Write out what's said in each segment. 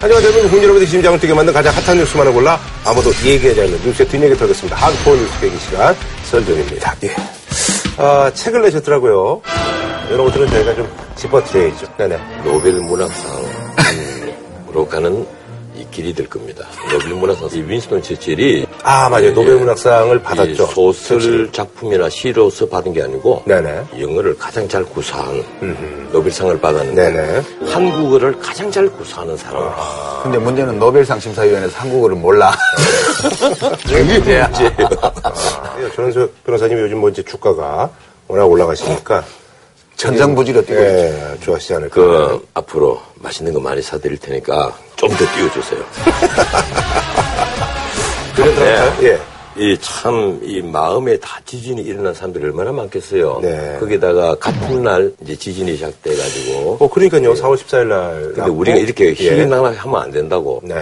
하지만 대부분 국민 여러분의 심장을 뛰게 만든 가장 핫한 뉴스만을 골라 아무도 얘기하지 않는 뉴스의 뒷얘기 털겠습니다. 하드코어 뉴스 배기 시간 설전입니다. 예. 아, 책을 내셨더라고요. 이런 것들은 저희가 좀 짚어드려야죠. 네네. 노벨 문학상으로 가는 이 길이 될 겁니다. 노벨 문학상 이 윈스턴 처칠이 아, 맞아요. 노벨 문학상을 이 받았죠. 소설 작품이나 시로서 받은 게 아니고 네네. 영어를 가장 잘 구사한 노벨상을 받았는데 네네. 한국어를 가장 잘 구사하는 사람. 아. 근데 문제는 노벨상 심사위원회에서 한국어를 몰라. 이게 문제예요. 예, 전원수 변호사님이 요즘 뭐 이제 주가가 워낙 올라가시니까 천정부지로 뛰고 있죠. 예, 좋아하시지 않을까. 그 앞으로 맛있는 거 많이 사드릴 테니까 좀 더 띄워주세요. 그런데 예. 이참이 마음에 다 지진이 일어난 사람들이 얼마나 많겠어요. 네. 거기다가 같은 날 이제 지진이 시작돼가지고. 어, 그러니까요. 4월 14일 날. 근데 났고, 우리가 이렇게 예. 희망하면 하면 안 된다고. 네.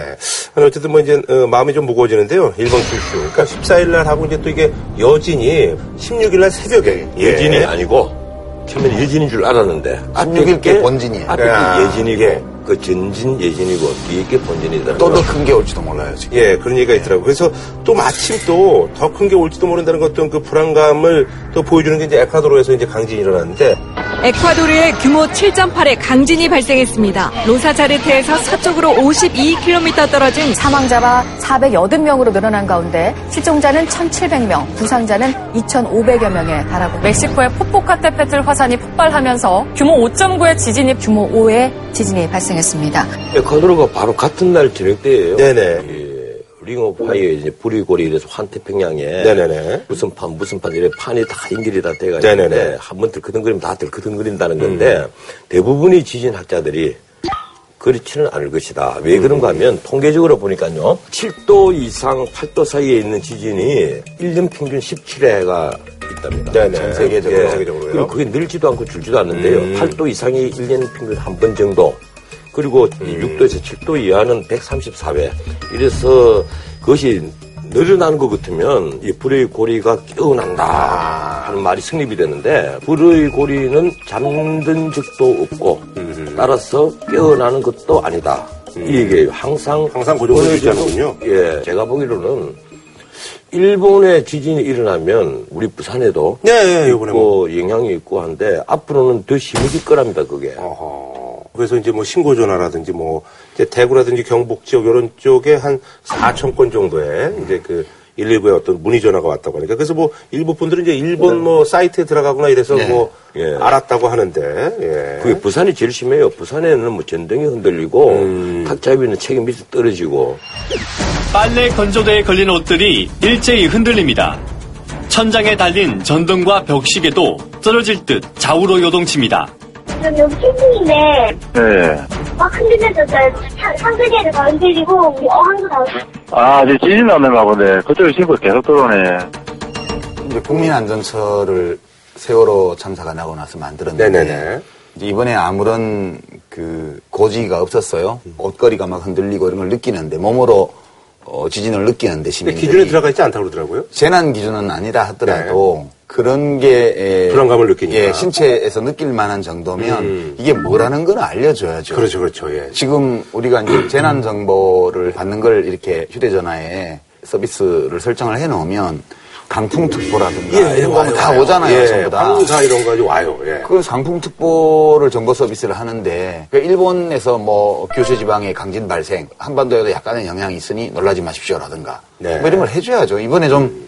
아니, 어쨌든 뭐 이제 어, 마음이 좀 무거워지는데요. 일본 규슈. 그러니까 14일 날 하고 이제 또 이게 여진이 16일 날 새벽에 예. 예진이 아니고 처음에는 예진인 줄 알았는데 16일 게 본진이에요. 앞에 야. 게 예진이고 예. 그 전진 예진이고 뒤에 게 본진이다. 또 더 큰 게 올지도 몰라요, 지금. 예, 그런 얘기가 있더라고요. 그래서 또 마침 또 더 큰 게 올지도 모른다는 어떤 그 불안감을 또 보여주는 게 이제 에콰도르에서 이제 강진이 일어났는데 에콰도르에 규모 7.8의 강진이 발생했습니다. 로사자르테에서 서쪽으로 52km 떨어진 사망자가 480명으로 늘어난 가운데 실종자는 1,700명, 부상자는 2,500여 명에 달하고 멕시코의 포포카테페틀 화산이 폭발하면서 규모 5.9의 지진이 규모 5의 지진이 발생했습니다. 에콰도르가 바로 같은 날 저녁 때예요. 네네. 예, Ring of Fire 이제 불의 고리 이래서 환태평양에 네네네. 무슨 판 무슨 판 이래 판이 다 연결이 다 네네네. 음. 돼가지고 한번 들크덩거리면 다 들크덩거린다는 건데 대부분의 지진학자들이 그렇지는 않을 것이다. 왜 그런가 하면 통계적으로 보니까요. 7도 이상 8도 사이에 있는 지진이 1년 평균 17회가 있답니다. 네네. 전 세계적으로. 전 세계적으로요. 그리고 그게 늘지도 않고 줄지도 않는데요. 음. 8도 이상이 1년 평균 한 번 정도. 그리고 이 6도에서 7도 이하는 134회. 이래서 그것이 늘어나는 것 같으면 이 불의 고리가 깨어난다 하는 말이 성립이 되는데 불의 고리는 잠든 적도 없고 따라서 깨어나는 것도 아니다. 이 얘기예요. 항상 항상 고정을 어느 유지하는군요. 정도, 예, 제가 보기로는 일본의 지진이 일어나면 우리 부산에도 네, 요번에 뭐. 있고 영향이 있고 한데 앞으로는 더 심해질 거랍니다. 그게. 어허. 그래서 이제 뭐 신고 전화라든지 뭐 이제 대구라든지 경북 지역 이런 쪽에 한 4천 건 정도의 이제 그 119에 어떤 문의 전화가 왔다고 하니까 그래서 뭐 일부 분들은 이제 일본 뭐 사이트에 들어가거나 이래서 뭐 예. 알았다고 하는데 예. 그게 부산이 제일 심해요. 부산에는 뭐 전등이 흔들리고 음. 탁자위는 책임 밑에 떨어지고 빨래 건조대에 걸린 옷들이 일제히 흔들립니다. 천장에 달린 전등과 벽시계도 떨어질 듯 좌우로 요동칩니다. 여기 여기 캠핑인데 네. 막 흔들려졌어요. 상세계를 다 흔들리고 어항도 다 아, 이제 지진 났는가 보네. 그쪽에 신고 계속 들어오네. 이제 국민안전처를 세월호 참사가 나고 나서 만들었는데 네네네. 이제 이번에 아무런 그 고지가 없었어요. 옷걸이가 막 흔들리고 이런 걸 느끼는데 몸으로 어, 지진을 느끼는데 시민들이 기준에 들어가 있지 않다고 그러더라고요. 재난 기준은 아니다 하더라도 그런 게 에, 불안감을 느끼니까. 예, 신체에서 느낄 만한 정도면 음. 이게 뭐라는 걸 알려줘야죠. 그렇죠, 그렇죠. 예. 지금 우리가 이제 재난 정보를 받는 걸 이렇게 휴대전화에 서비스를 설정을 해놓으면 강풍특보라든가 이런 거 다. 오잖아요, 예, 전부 다. 항사 이런 거 와요. 예. 그 상풍특보를 정보 서비스를 하는데 그 일본에서 뭐 교체 지방의 강진 발생 한반도에도 약간의 영향이 있으니 놀라지 마십시오라든가 네. 뭐 이런 걸 해줘야죠. 이번에 좀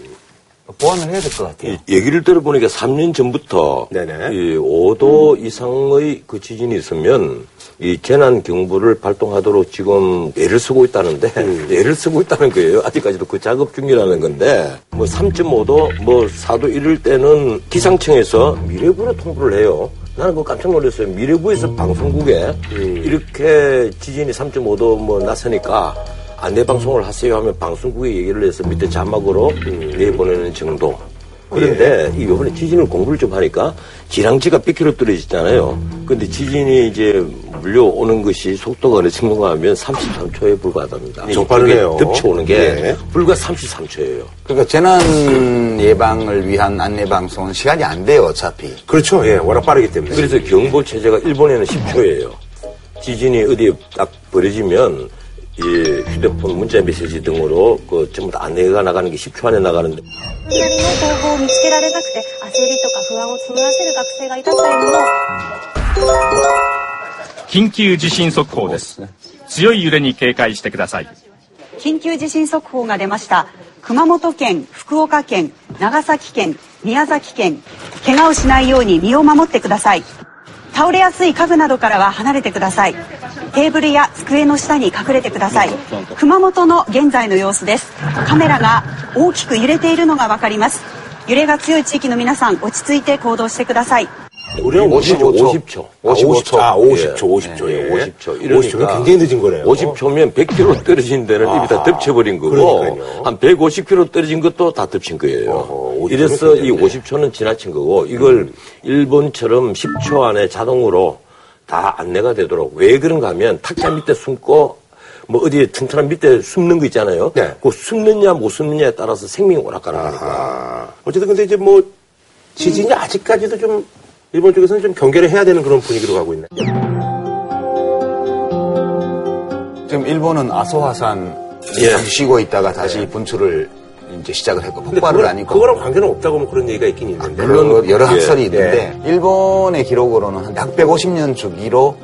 보완을 해야 될 것 같아요. 이 얘기를 들어보니까 3년 전부터 네네. 이 5도 이상의 그 지진이 있으면 이 재난 경보를 발동하도록 지금 애를 쓰고 있다는데 애를 쓰고 있다는 거예요. 아직까지도 그 작업 중이라는 건데 뭐 3.5도 뭐 4도 이럴 때는 기상청에서 미래부로 통보를 해요. 나는 그거 깜짝 놀랐어요. 미래부에서 방송국에 이렇게 지진이 3.5도 뭐 났으니까 안내 방송을 하세요 하면 방송국에 얘기를 해서 밑에 자막으로 내보내는 정도. 그런데 이 이번에 지진을 공부를 좀 하니까 지랑지가 100km 떨어지잖아요. 근데 지진이 이제 물려오는 것이 속도가 어느 정도가 하면 33초에 불과하답니다. 좀 빠르네요. 이쪽에 덮쳐오는 게 네. 불과 33초예요. 그러니까 재난 예방을 위한 안내 방송은 시간이 안 돼요, 어차피. 그렇죠. 예, 워낙 빠르기 때문에. 그래서 경보 체제가 일본에는 10초예요. 지진이 어디에 딱 벌어지면 이 휴대폰 문자 메시지 등으로 그 전부 다 안내가 나가는 게 10초 안에 나가는데 何の方法を見つけられなくて焦りとか不安を募らせる学生がいたというのも緊急地震速報です強い揺れに警戒してください緊急地震速報が出ました熊本県福岡県長崎県宮崎県怪我をしないように身を守ってください 倒れやすい家具などからは離れてください。テーブルや机の下に隠れてください。熊本の現在の様子です。カメラが大きく揺れているのが分かります。揺れが強い地域の皆さん落ち着いて行動してください。 우리는 50초, 50초. 55초. 아, 50초, 50초. 예, 예. 50초. 50초 면 굉장히 늦은 거네요. 50초면 100km 떨어진 데는 입이 다 덮쳐버린 거고, 그러니까요. 한 150km 떨어진 것도 다 덮친 거예요. 어허, 50초는 이래서 이 굉장히 50초는 지나친 거고, 이걸 일본처럼 10초 안에 자동으로 다 안내가 되도록 왜 그런가 하면 탁자 밑에 숨고, 뭐 어디에 튼튼한 밑에 숨는 거 있잖아요. 네. 그 숨느냐 못 숨느냐에 따라서 생명이 오락가락하니까. 아, 어쨌든 근데 이제 뭐 지진이 아직까지도 좀 일본 쪽에서는 좀 경계를 해야 되는 그런 분위기로 가고 있네. 지금 일본은 아소화산 예. 잠시 쉬고 있다가 다시 분출을 이제 시작을 했고 폭발을 그거랑- 아니고 그거랑 관계는 없다고 뭐 그런 얘기가 있긴 있는데. 물론 여러 예, 학설이 예. 있는데 일본의 기록으로는 한 약 150년 주기로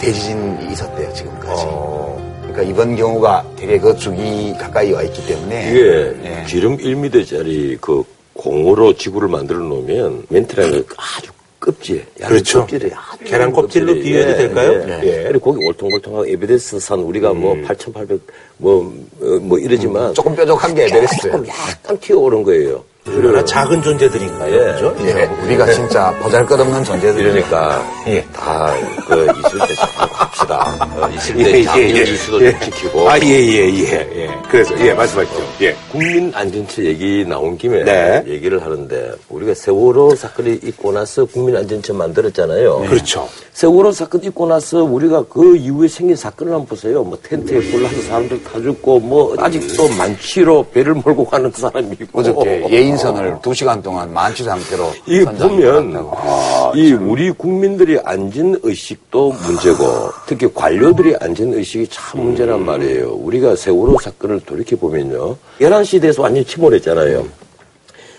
대지진이 있었대요 지금까지. 어. 그러니까 이번 경우가 되게 그 주기 가까이 와 있기 때문에 이게 예. 기름 1m짜리 그 공으로 지구를 만들어 놓으면 멘트라는 아주 껍질, 얇은 그렇죠. 껍질이 계란 껍질로 껍질이, 비교해도 될까요? 예. 예. 그리고 거기 올통볼통하고 에베레스트산 우리가 뭐 8,800, 뭐, 어, 뭐 이러지만 조금 뾰족한 게. 조금 약간 튀어오른 거예요. 그러나 작은 존재들인가요? 예. 그죠? 예, 우리가 진짜 보잘것없는 존재들. 이러니까 예. 다그 있을 때잘 합시다. 어, 있을 때 예, 예, 예. 지수도 예. 좀 지키고. 아, 예, 예, 예, 예. 그래서, 예, 말씀하시죠. 예. 국민 안전처 얘기 나온 김에 네. 얘기를 하는데 우리가 세월호 사건이 있고 나서 국민 안전처 만들었잖아요. 그렇죠. 세월호 사건 있고 나서 우리가 그 이후에 생긴 사건을 한번 보세요. 뭐 텐트에 불나서 사람들 다 죽고 뭐 아직도 만취로 배를 몰고 가는 사람이 있고 어저께 예인 선을 두 시간 동안 만취 상태로 이게 보면 갔다고. 이 우리 국민들이 안전 의식도 문제고 특히 관료들이 안전 의식이 참 문제란 말이에요. 우리가 세월호 사건을 돌이켜 보면요. 11시에 대해서 완전 히 침몰했잖아요.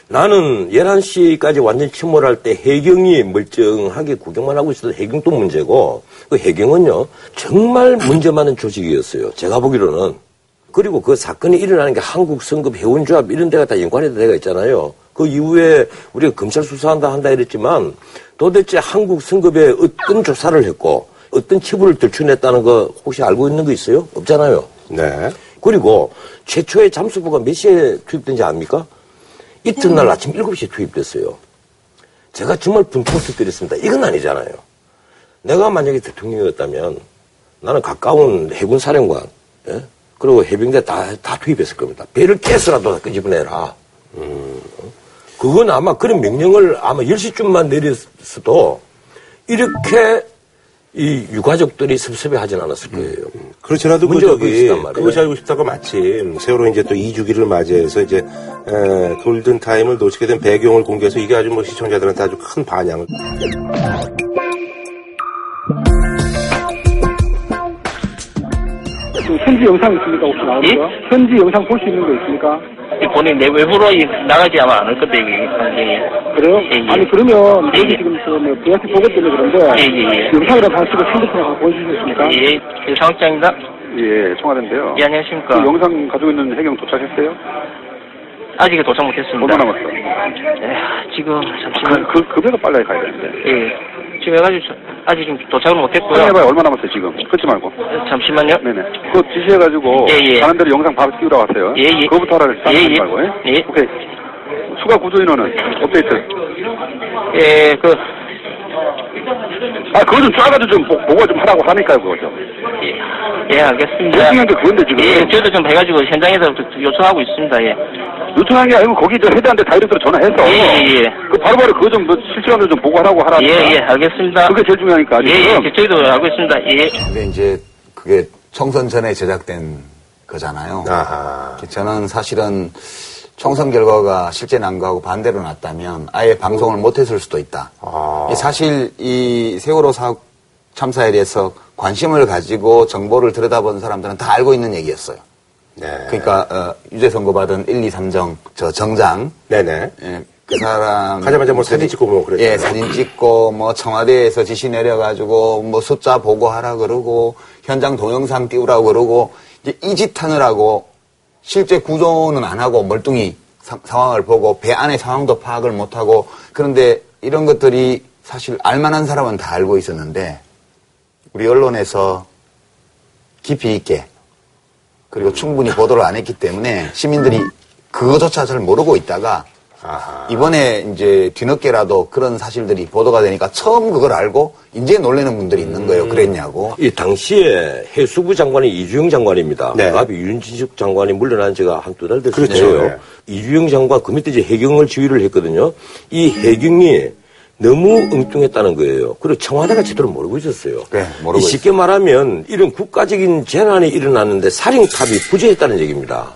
나는 11시까지 완전 침몰할 때 해경이 멀쩡하게 구경만 하고 있어도 해경도 문제고 그 해경은요 정말 문제 많은 조직이었어요. 제가 보기로는 그리고 그 사건이 일어나는 게 한국 성급 해운조합 이런 데가 다 연관이 돼가 있잖아요. 그 이후에 우리가 검찰 수사한다 한다 이랬지만 도대체 한국 성급에 어떤 조사를 했고 어떤 치부를 들춰냈다는 거 혹시 알고 있는 거 있어요? 없잖아요. 네. 그리고 최초의 잠수부가 몇 시에 투입된지 압니까? 이튿날 아침 7시에 투입됐어요. 제가 정말 분통 터뜨렸습니다. 이건 아니잖아요. 내가 만약에 대통령이었다면 나는 가까운 해군 사령관, 예? 그리고 해병대 다, 다 투입했을 겁니다. 배를 깨서라도 다 끄집어내라. 음, 그건 아마 그런 명령을 아마 10시쯤만 내렸어도 이렇게 이 유가족들이 섭섭해 하진 않았을 거예요. 그렇지라도 그 저기. 그것이 알고 싶다가 마침 세월호 이제 또 2주기를 맞이해서 이제 에, 골든 타임을 놓치게 된 배경을 공개해서 이게 아주 뭐 시청자들한테 아주 큰 반향을 그 현지 영상 있습니까? 혹시 나오는 거? 현지 영상 볼 수 있는 거 있습니까? 본인 내 외부로 이- 나가지 아마 않을 건데 이게 굉장히 그래요? 예, 예. 아니 그러면 예, 여기 예. 지금 저뭐 VRT 보고 때문에 그런데 예, 예, 예. 영상이라도 하시고 핸드폰 한번 보여주시겠습니까? 예, 예, 상학장입니다. 예, 청와대인데요. 예, 안녕하십니까. 그 영상 가지고 있는 해경 도착했어요? 아직 도착 못했습니다. 얼마 남았어? 예, 지금 그, 잠시만. 그, 급여가 빨리 가야 되는데. 예, 지금 해가지고 저- 아직 지금 도착을 못했고요. 확인해봐요. 얼마 남았어요, 지금? 끊지 말고. 잠시만요. 네네. 그거 지시해가지고. 예, 예. 가는 대로 영상 바로 띄우라고 하세요. 예, 예. 그거부터 하라 예, 그랬지 예. 말고. 예? 예. 오케이. 추가 구조 인원은 업데이트. 예, 그 아, 그거 좀 쪼아가지고 좀 보, 보고 좀 하라고 하니까요, 그거 좀. 예, 알겠습니다. 중요한 게 그건데, 지금. 예, 저도 좀 해가지고 현장에서 요청하고 있습니다. 예. 요청한 게 아니고 거기 저 해대한테 다이렉트로 전화해서. 예, 예, 예. 그 바로바로 그거 좀뭐 실시간으로 좀 보고 하라고 하라니까. 예, 예, 알겠습니다. 그게 제일 중요하니까. 예, 지금. 예, 저희도 알고 있습니다. 예. 근데 이제 그게 총선 전에 제작된 거잖아요. 아하. 저는 사실은 총선 결과가 실제 난 거하고 반대로 났다면 아예 방송을 못했을 수도 있다. 아. 사실 이 세월호 사 참사에 대해서 관심을 가지고 정보를 들여다본 사람들은 다 알고 있는 얘기였어요. 네. 그러니까 어, 유죄 선고 받은 1, 2, 3정 저 정장 네네. 예, 그 사람 가자마자 뭐 사진 찍고 뭐 그랬잖아요. 예, 사진 찍고 뭐 청와대에서 지시 내려가지고 뭐 숫자 보고하라 그러고 현장 동영상 띄우라고 그러고 이제 이짓 하느라고 실제 구조는 안 하고 멀뚱히 사- 상황을 보고 배 안의 상황도 파악을 못 하고 그런데 이런 것들이 사실 알만한 사람은 다 알고 있었는데 우리 언론에서 깊이 있게 그리고 충분히 보도를 안 했기 때문에 시민들이 그거조차 잘 모르고 있다가 이번에 이제 뒤늦게라도 그런 사실들이 보도가 되니까 처음 그걸 알고 이제 놀라는 분들이 있는 거예요. 그랬냐고. 이 당시에 해수부 장관이 이주영 장관입니다. 네. 그 앞에 윤진숙 장관이 물러난 지가 한 두 달 됐을 그렇죠. 네. 이주영 장관 그 밑에 이제 해경을 지휘를 했거든요. 이 해경이 너무 엉뚱했다는 거예요. 그리고 청와대가 제대로 모르고 있었어요. 네, 모르고 이 쉽게 말하면 이런 국가적인 재난이 일어났는데 살인탑이 부재했다는 얘기입니다.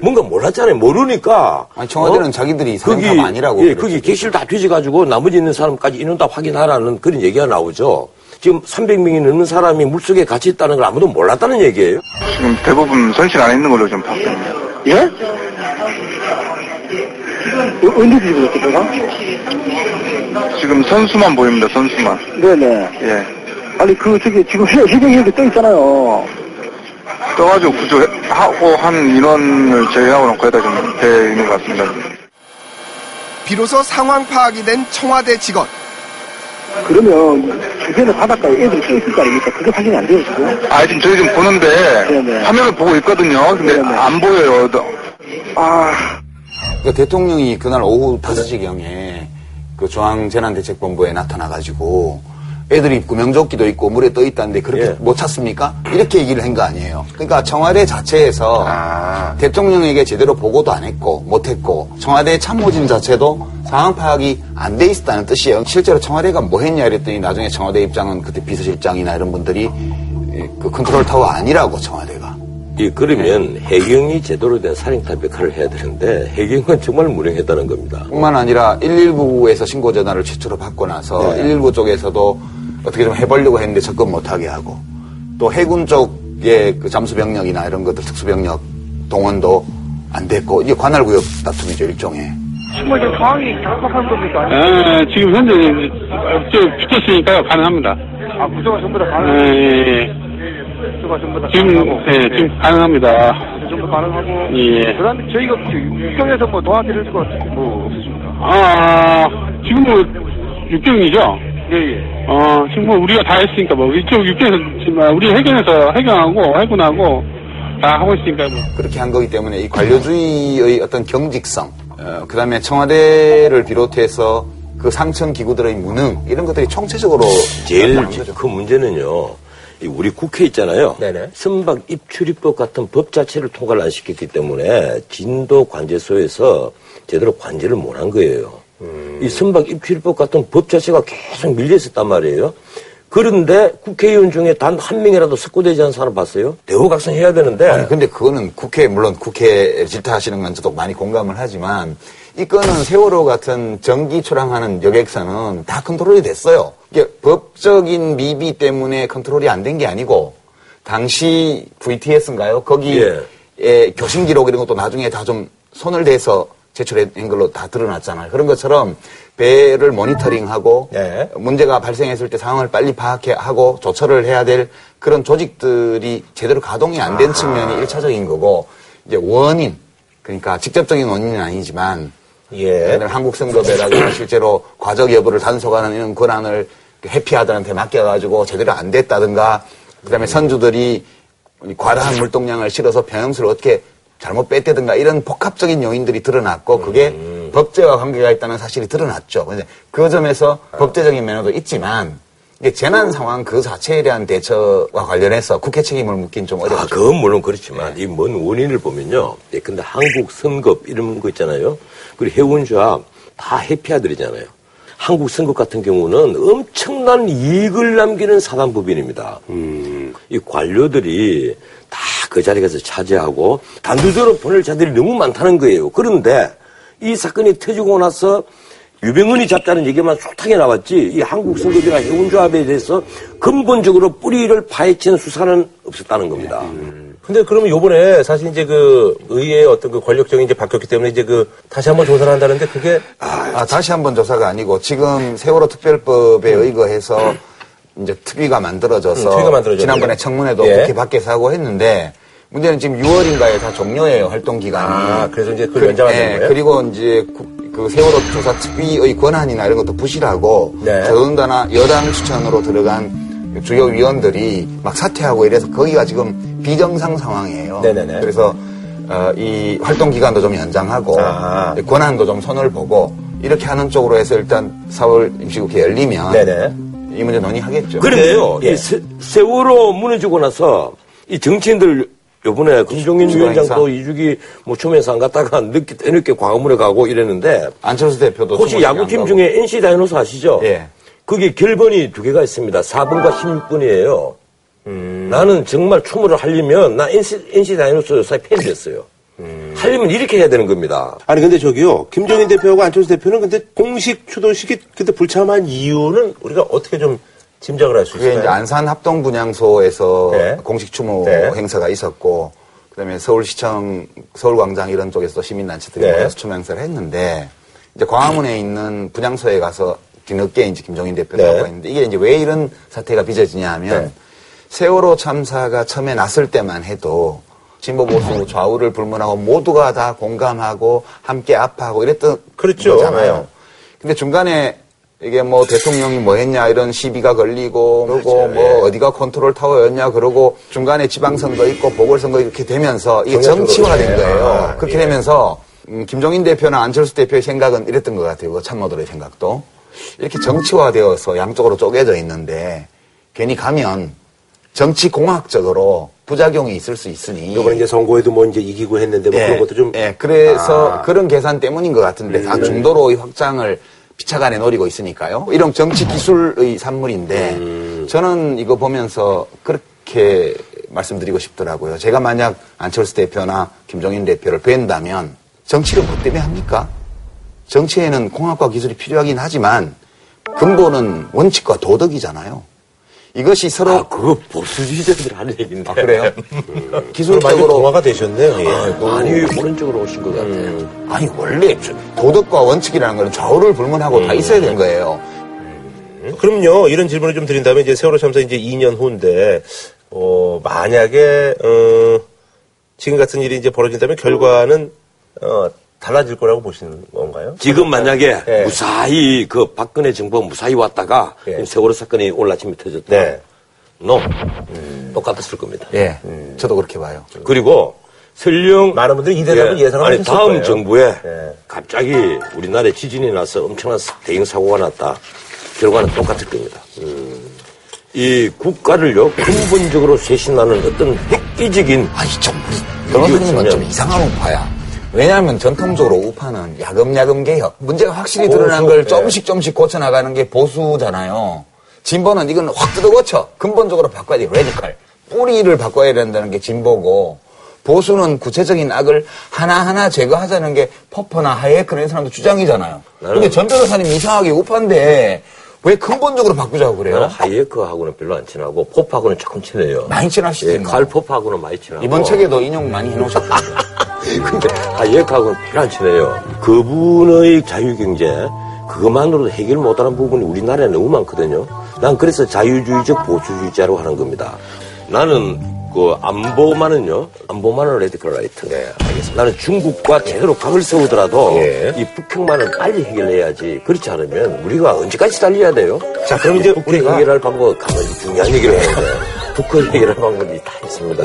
뭔가 몰랐잖아요. 모르니까. 아니, 청와대는 어? 자기들이 살인탑 거기, 아니라고 예. 거기 객실 다 뒤져가지고 나머지 있는 사람까지 인원 다 확인하라는 그런 얘기가 나오죠. 지금 300명이 넘는 사람이 물속에 갇혀 있다는 걸 아무도 몰랐다는 얘기예요. 지금 대부분 선실 안에 있는 걸로 좀 봤거든요. 예? 어, 언제 뒤집어졌어, 배가? 지금 선수만 보입니다, 선수만. 네네. 예. 아니, 그, 저기, 지금 해, 해경이 여기 떠 있잖아요. 떠가지고 구조하고 한 인원을 제외하고는 거의 다 좀 돼 있는 것 같습니다. 비로소 상황 파악이 된 청와대 직원. 그러면 주변에 바닷가에 애들이 떠 있을 거 아닙니까? 그게 확인이 안 돼요, 지금? 아, 지금 저희 지금 보는데 화면을 보고 있거든요. 근데 안 보여요. 아. 그 대통령이 그날 오후 5시경에 그 중앙재난대책본부에 나타나가지고 애들이 구명조끼도 있고 물에 떠 있다는데 그렇게 못 찾습니까? 이렇게 얘기를 한 거 아니에요. 그러니까 청와대 자체에서 대통령에게 제대로 보고도 안 했고 못 했고 청와대 참모진 자체도 상황 파악이 안 돼 있었다는 뜻이에요. 실제로 청와대가 뭐 했냐 이랬더니 나중에 청와대 입장은 그때 비서실장이나 이런 분들이 예, 그 컨트롤 타워 아니라고 청와대가. 이 그러면 해경이 제대로 된 살인탑 역할을 해야 되는데 해경은 정말 무능했다는 겁니다. 뿐만 아니라 119에서 신고 전화를 최초로 받고 나서 네. 119 쪽에서도 어떻게 좀 해보려고 했는데 접근 못하게 하고 또 해군 쪽의 그 잠수병력이나 이런 것들 특수병력 동원도 안 됐고 이게 관할구역 다툼이죠 일종의. 정말 지금 상황이 각박한 겁니까? 아, 지금 현재 저 붙었으니까요 가능합니다. 아, 구조가 전부 다 예, 가능해요? 예, 예. 구조가 전부 다 지금 가능하고. 예, 지금 가능합니다. 전부 가능하고. 예. 그 다음에 저희가 육경에서 뭐 도와드릴 수가 뭐 없으십니까? 아, 지금 뭐 육경이죠? 예, 예. 어, 지금 뭐 우리가 다 했으니까 뭐 이쪽 육경에서 지금 우리 해경에서 해경하고 해군하고 다 하고 있으니까 뭐. 그렇게 한 거기 때문에 이 관료주의의 어떤 경직성, 어, 그 다음에 청와대를 비롯해서 그 상천 기구들의 무능 이런 것들이 총체적으로 제일 거죠. 큰 문제는요. 이 우리 국회 있잖아요. 선박 입출입법 같은 법 자체를 통과를 안 시켰기 때문에 진도 관제소에서 제대로 관제를 못 한 거예요. 이 선박 입출입법 같은 법 자체가 계속 밀려 있었단 말이에요. 그런데 국회의원 중에 단 한 명이라도 석고되지 않은 사람 봤어요? 대우각성해야 되는데. 아니, 근데 그거는 국회, 물론 국회 질타하시는 건 저도 많이 공감을 하지만, 이 건은 세월호 같은 전기 초랑하는 여객선은 다 컨트롤이 됐어요. 법적인 미비 때문에 컨트롤이 안 된 게 아니고, 당시 VTS인가요? 거기에 교신 기록 이런 것도 나중에 다 좀 손을 대서 제출한 걸로 다 드러났잖아요. 그런 것처럼 배를 모니터링하고 문제가 발생했을 때 상황을 빨리 파악하고 조처를 해야 될 그런 조직들이 제대로 가동이 안 된 측면이 일차적인 거고 이제 원인 그러니까 직접적인 원인은 아니지만 예를 들면 한국 선거배라든가 실제로 과적 여부를 단속하는 이런 권한을 해피하들한테 맡겨가지고 제대로 안 됐다든가 그다음에 선주들이 과다한 물동량을 실어서 병영수를 어떻게 잘못 뺐다든가 이런 복합적인 요인들이 드러났고 그게 법제와 관계가 있다는 사실이 드러났죠. 근데 그 점에서 법제적인 면허도 있지만 이게 재난 상황 그 자체에 대한 대처와 관련해서 국회 책임을 묻긴 좀 어렵죠. 아, 그건 물론 그렇지만 이뭔 원인을 보면요. 예, 근데 한국 선급 이런 거 있잖아요. 그리고 해운조합 다 해피아들이잖아요. 한국 선급 같은 경우는 엄청난 이익을 남기는 사단법인입니다. 이 관료들이 다 그 자리에 가서 차지하고 단두대로 보낼 자들이 너무 많다는 거예요. 그런데 이 사건이 터지고 나서 유병헌이 잡자는 얘기만 숱하게 나왔지 이 한국 선거비나 해운조합에 대해서 근본적으로 뿌리를 파헤치는 수사는 없었다는 겁니다. 근데 그러면 요번에 사실 이제 그 의회의 어떤 그 권력적인 이제 바뀌었기 때문에 이제 그 다시 한번 조사를 한다는데 그게 아, 다시 한번 조사가 아니고 지금 세월호 특별법에 의거해서 이제 특위가 만들어져서 음, 특위가 만들어졌네요. 지난번에 청문회도 예. 국회 밖에서 하고 했는데 문제는 지금 6월인가에 다 종료해요 활동 기간이. 아, 그래서 이제 그걸 연장하는 거예요? 그리고 이제 국- 그 세월호 조사 특위의 권한이나 이런 것도 부실하고 네. 더군다나 여당 추천으로 들어간 주요 위원들이 막 사퇴하고 이래서 거기가 지금 비정상 상황이에요. 네네네. 그래서 어, 이 활동 기간도 좀 연장하고 아. 권한도 좀 손을 보고 이렇게 하는 쪽으로 해서 일단 4월 임시국회 열리면 네네. 이 문제 논의하겠죠. 그런데요, 예. 이 세, 세월호 무너지고 나서 이 정치인들 요번에 김종인 위원장도. 이주기 뭐 초면서 안 갔다가 늦게 뒤늦게 광화문에 가고 이랬는데 안철수 대표도 혹시 야구팀. 중에 NC 다이노스 아시죠? 예. 그게 결번이 두 개가 있습니다. 4번과 16번이에요. 나는 정말 추모를 하려면 나 NC, NC 다이노스 요사의 팬이 됐어요. 하려면 이렇게 해야 되는 겁니다. 아니 근데 저기요 김종인 대표하고 안철수 대표는 근데 공식 추도식이 그때 불참한 이유는 우리가 어떻게 좀 짐작을 할수 그게 이제 있을까요? 안산 합동 분향소에서 네. 공식 추모 네. 행사가 있었고 그다음에 서울시청 서울광장 이런 쪽에서 시민 단체들이 네. 모여서 추모 행사를 했는데 이제 광화문에 있는 분향소에 가서 뒤늦게 이제 김종인 대표가 네. 하고 있는데 이게 이제 왜 이런 사태가 빚어지냐 하면 네. 세월호 참사가 처음에 났을 때만 해도 진보 보수 좌우를 불문하고 모두가 다 공감하고 함께 아파하고 이랬던 그렇죠. 거잖아요. 네. 근데 중간에 이게 뭐 대통령이 뭐 했냐 이런 시비가 걸리고 그리고 맞아요. 뭐 예. 어디가 컨트롤 타워였냐 그러고 중간에 지방선거 있고 보궐선거 이렇게 되면서 이게. 정치화된 예. 거예요. 아, 그렇게 예. 되면서 음, 김종인 대표나 안철수 대표의 생각은 이랬던 것 같아요. 그 참모들의 생각도 이렇게 정치화되어서 양쪽으로 쪼개져 있는데 괜히 가면 정치 공학적으로 부작용이 있을 수 있으니 이번에 이제 선거에도 뭐 이제 이기고 했는데 뭐 예, 그런 것도 좀 예, 그래서 아. 음. 그런 계산 때문인 것 같은데 다 중도로의 확장을 피차간에 노리고 있으니까요. 이런 정치 기술의 산물인데 음. 저는 이거 보면서 그렇게 말씀드리고 싶더라고요. 제가 만약 안철수 대표나 김종인 대표를 뵌다면 정치를 뭐 때문에 합니까? 정치에는 공학과 기술이 필요하긴 하지만 근본은 원칙과 도덕이잖아요. 이것이 서로 아, 그거 보수주의자들이 하는 얘기인데. 아, 그래요? 많이 기술적으로 동화가 되셨네요. 예. 아, 많이 오른쪽으로 오신 것 같아요. 아니 원래 저- 도덕과 원칙이라는 건 좌우를 불문하고 다 있어야 되는 거예요. 그럼요. 이런 질문을 좀 드린다면 이제 세월호 참사 이제 2년 후인데 어 만약에 어 지금 같은 일이 이제 벌어진다면 결과는 어 달라질 거라고 보시는 건가요? 지금 만약에 예. 무사히 그 박근혜 정부가 무사히 왔다가 예. 세월호 사건이 올라침에 터졌다. 네. 노. 똑같았을 겁니다. 예, 저도 그렇게 봐요. 그리고 설령 많은 분들이 이 대답을 예, 예상을 아니 다음 거예요. 정부에 예. 갑자기 우리나라에 지진이 나서 엄청난 대형 사고가 났다. 결과는 똑같을 겁니다. 음. 이 국가를요 근본적으로 쇄신하는 어떤 획기적인 아니 좀 변호사님은 좀 이상한 우파야. 왜냐하면 전통적으로 우파는 야금야금 개혁 문제가 확실히 드러난 걸 네. 조금씩 조금씩 고쳐나가는 게 보수잖아요. 진보는 이건 확 뜯어 고쳐 근본적으로 바꿔야 돼 radical 뿌리를 바꿔야 된다는 게 진보고 보수는 구체적인 악을 하나하나 제거하자는 게 포퍼나 하이에크 이런 사람도 주장이잖아요. 근데 전 변호사님 이상하게 우파인데 왜 근본적으로 바꾸자고 그래요? 하이에크하고는 별로 안 친하고 포퍼하고는 조금 친해요. 많이 친하시지 예, 뭐. 칼 포퍼하고는 많이 친하고. 이번 책에도 인용 많이 해놓으셨던데. 근데 하이에크하고는 별로 안 친해요. 그분의 자유경제 그것만으로도 해결 못하는 부분이 우리나라에 너무 많거든요. 난 그래서 자유주의적 보수주의자로 하는 겁니다. 나는 그 안보만은요, 안보만은 radical right. 네, 알겠습니다. 나는 중국과 제대로 각을 세우더라도 예. 이 북핵만은 빨리 해결해야지. 그렇지 않으면 우리가 언제까지 달려야 돼요? 자, 그럼 이제 북핵 우리가- 해결할 방법 가만히 중요한 얘기를 하는데 북핵 해결할 방법이 다 있습니다.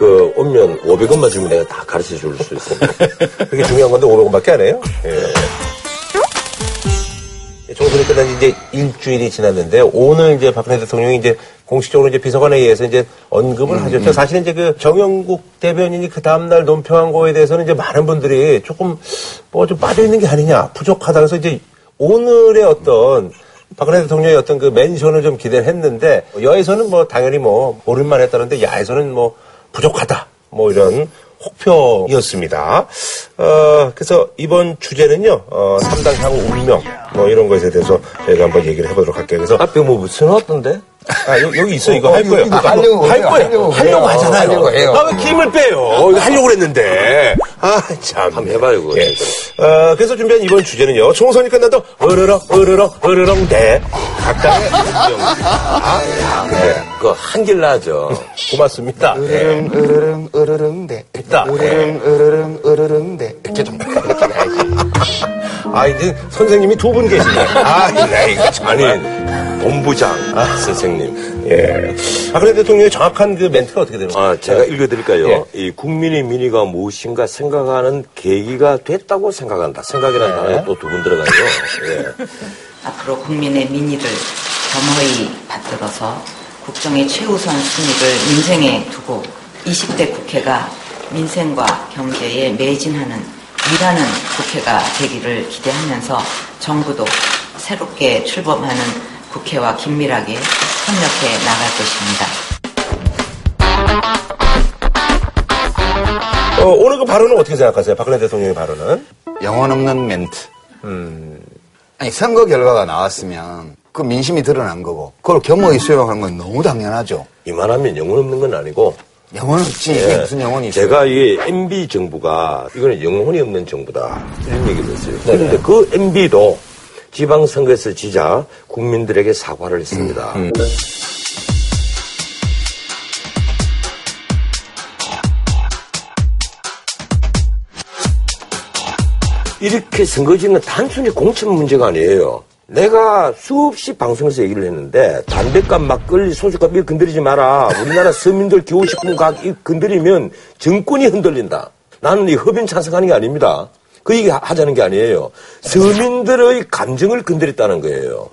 그 오면 500원만 주면 내가 다 가르쳐 줄 수 있습니다. 그게 중요한 건데 500원밖에 안 해요? 예. 총선이 끝난 지 이제 일주일이 지났는데 오늘 이제 박근혜 대통령이 이제 공식적으로 이제 비서관에 의해서 이제 언급을 하셨죠. 사실은 이제 그 정영국 대변인이 그 다음날 논평한 거에 대해서는 이제 많은 분들이 조금 뭐 좀 빠져 있는 게 아니냐 부족하다 그래서 이제 오늘의 어떤 박근혜 대통령의 어떤 그 멘션을 좀 기대를 했는데 여에서는 뭐 당연히 뭐 오른만 했다는데 야에서는 뭐 부족하다. 뭐뭐 이런 혹평이었습니다. 어, 그래서 이번 주제는요, 어, 3당 향후 운명, 뭐 이런 것에 대해서 저희가 한번 얘기를 해보도록 할게요. 그래서. 앞에 뭐 써놨던데? 아, 여, 기 있어. 이거 어, 할 거예요. 이거 하려고 할. 거예요. 하려고 하려고 해요. 하잖아요. 하려고 해요. 아, 왜 힘을 빼요? 이거 하려고 그랬는데. 아, 참. 한번 해봐요, 그거. 예. 어, 그래서 준비한 이번 주제는요. 총선이 끝나도 으르렁, 으르렁, 으르렁 대. 각각의 운명입니다. 네. 그거 한길 나죠. 고맙습니다. 으르릉 으르릉 으르릉 대. 있다. 으르릉 으르릉 으르릉 대. 이렇게 좀. 아, 이제 선생님이 두 분 계시네. 아, 네, 이거 참. 아니, 본부장 선생님. 예. 박근혜 대통령의 정확한 그 멘트가 어떻게 되는 거예요? 아, 제가 읽어드릴까요? 예. 이 국민의 민의가 무엇인가 생각하는 계기가 됐다고 생각한다. 생각이라는 단어에 또 두 분 들어가요. 예. 앞으로 국민의 민의를 겸허히 받들어서 국정의 최우선 순위를 민생에 두고 20대 국회가 민생과 경제에 매진하는 일하는 국회가 되기를 기대하면서 정부도 새롭게 출범하는 국회와 긴밀하게 협력해 나갈 것입니다. 어, 오늘 그 발언은 어떻게 생각하세요? 박근혜 대통령의 발언은? 영혼 없는 멘트. 음. 아니 선거 결과가 나왔으면 그 민심이 드러난 거고 그걸 겸허히 수용하는 건 너무 당연하죠. 이만하면 영혼 없는 건 아니고. 영혼 없지. 이게 무슨 영혼이 있어요? 제가 이 MB 정부가 이거는 영혼이 없는 정부다. 이런 얘기를 했어요. 그런데 그 MB도 지방선거에서 지자 국민들에게 사과를 했습니다. 이렇게 선거지는 단순히 공천 문제가 아니에요. 내가 수없이 방송에서 얘기를 했는데 담배값, 막걸리, 소주값 이거 건드리지 마라. 우리나라 서민들 기호식품 이거 건드리면 정권이 흔들린다. 나는 이 흡연 찬성하는 게 아닙니다. 그 얘기 하- 하자는 게 아니에요. 서민들의 감정을 건드렸다는 거예요.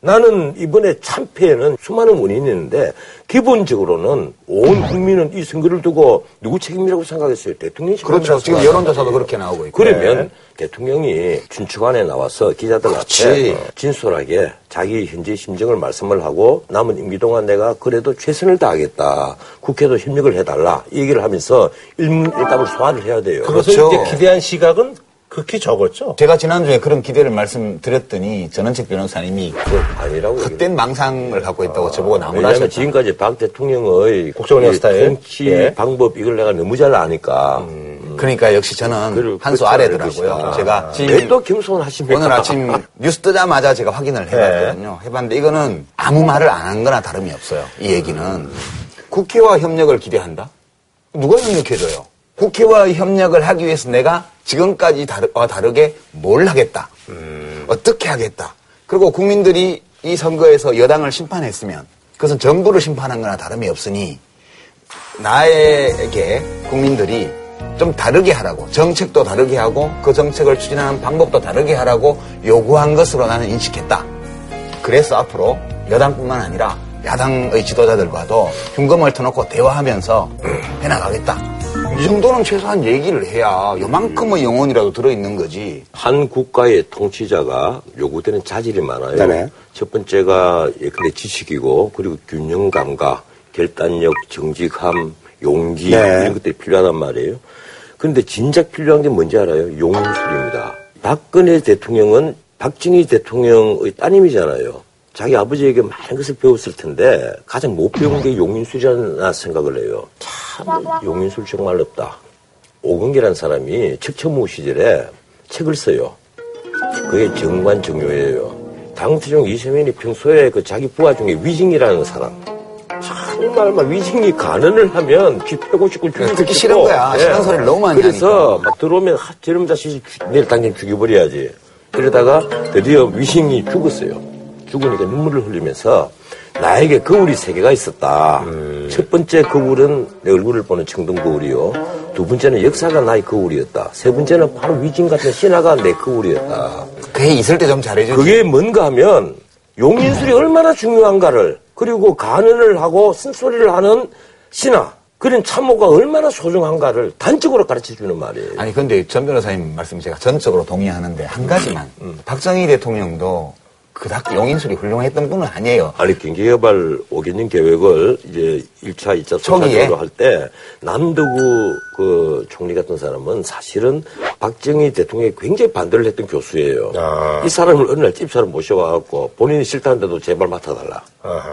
나는 이번에 참패에는 수많은 원인이 있는데 기본적으로는 온 국민은 이 선거를 두고 누구 책임이라고 생각했어요? 대통령이 그렇죠. 지금 여론조사도. 그렇게 나오고 있고. 그러면 대통령이 준축안에 나와서 기자들 그렇지. 앞에 어, 진솔하게 자기 현재 심정을 말씀을 하고 남은 임기 동안 내가 그래도 최선을 다하겠다. 국회도 협력을 해달라. 이 얘기를 하면서 일문일답을 소화를 해야 돼요. 그래서 그렇죠. 이제 기대한 시각은 극히 적었죠. 제가 지난주에 그런 기대를 말씀드렸더니 전원책 변호사님이 그 아니라고. 헛된 망상을 갖고 있다고 저보고 나무라 하셨다. 지금까지 박 대통령의 국정운영 이 스타일. 통치 예. 방법 이걸 내가 너무 잘 아니까. 그러니까 역시 저는 그를 한수 그렇게 알을 아래더라고요. 것이다. 제가 왜또 겸손하십니까? 오늘 아침 뉴스 뜨자마자 제가 확인을 해봤거든요. 해봤는데 이거는 아무 말을 안 한 거나 다름이 없어요. 이 얘기는. 국회와 협력을 기대한다? 누가 협력해줘요? 국회와 협력을 하기 위해서 내가 지금까지 다르와 다르게 뭘 하겠다. 어떻게 하겠다. 그리고 국민들이 이 선거에서 여당을 심판했으면 그것은 정부를 심판한 거나 다름이 없으니 나에게 국민들이 좀 다르게 하라고 정책도 다르게 하고 그 정책을 추진하는 방법도 다르게 하라고 요구한 것으로 나는 인식했다. 그래서 앞으로 여당뿐만 아니라 야당의 지도자들과도 흉검을 터놓고 대화하면서 해나가겠다. 이 정도는 최소한 얘기를 해야 요만큼의 영혼이라도 들어있는 거지. 한 국가의 통치자가 요구되는 자질이 많아요. 네네. 첫 번째가 예컨대 지식이고 그리고 균형 감각, 결단력, 정직함, 용기 네. 이런 것들이 필요하단 말이에요. 그런데 진작 필요한 게 뭔지 알아요? 용인술입니다. 박근혜 대통령은 박정희 대통령의 따님이잖아요. 자기 아버지에게 많은 것을 배웠을 텐데 가장 못 배운 게 용인술이라는 생각을 해요. 참 용인술 정말 없다. 오근기라는 사람이 척천무 시절에 책을 써요. 그게 정관정요예요. 당대중 이세민이 평소에 그 자기 부하 중에 위징이라는 사람. 정말 막 위징이 간언을 하면 쥐 패고 싶고 죽이고 듣기. 싫은 거야. 예. 싫은 소리를 너무 많이 그래서 하니까. 막 들어오면 하, 저놈 자식이 죽- 내일 당장 죽여버려야지. 그러다가 드디어 위징이 죽었어요. 죽으니까 눈물을 흘리면서 나에게 거울이 세 개가 있었다. 첫 번째 거울은 내 얼굴을 보는 청동 거울이요. 두 번째는 역사가 나의 거울이었다. 세 번째는 바로 위진 같은 신화가 내 거울이었다. 그게 있을 때 좀 잘해주지. 그게 뭔가 하면 용인술이 얼마나 중요한가를 그리고 간언을 하고 쓴소리를 하는 신화 그런 참모가 얼마나 소중한가를 단적으로 가르쳐 주는 말이에요. 아니 근데 전 변호사님 말씀 제가 전적으로 동의하는데 한 가지만 음, 박정희 대통령도 그닥 용인술이 훌륭했던 분은 아니에요. 아니 경제개발 5개년 계획을 이제 1차, 2차, 초기에? 3차적으로 할 때 남도구 그 총리 같은 사람은 사실은 박정희 대통령이 굉장히 반대를 했던 교수예요. 이 사람을 어느 날 집사람 모셔와갖고 본인이 싫다는데도 제발 맡아달라.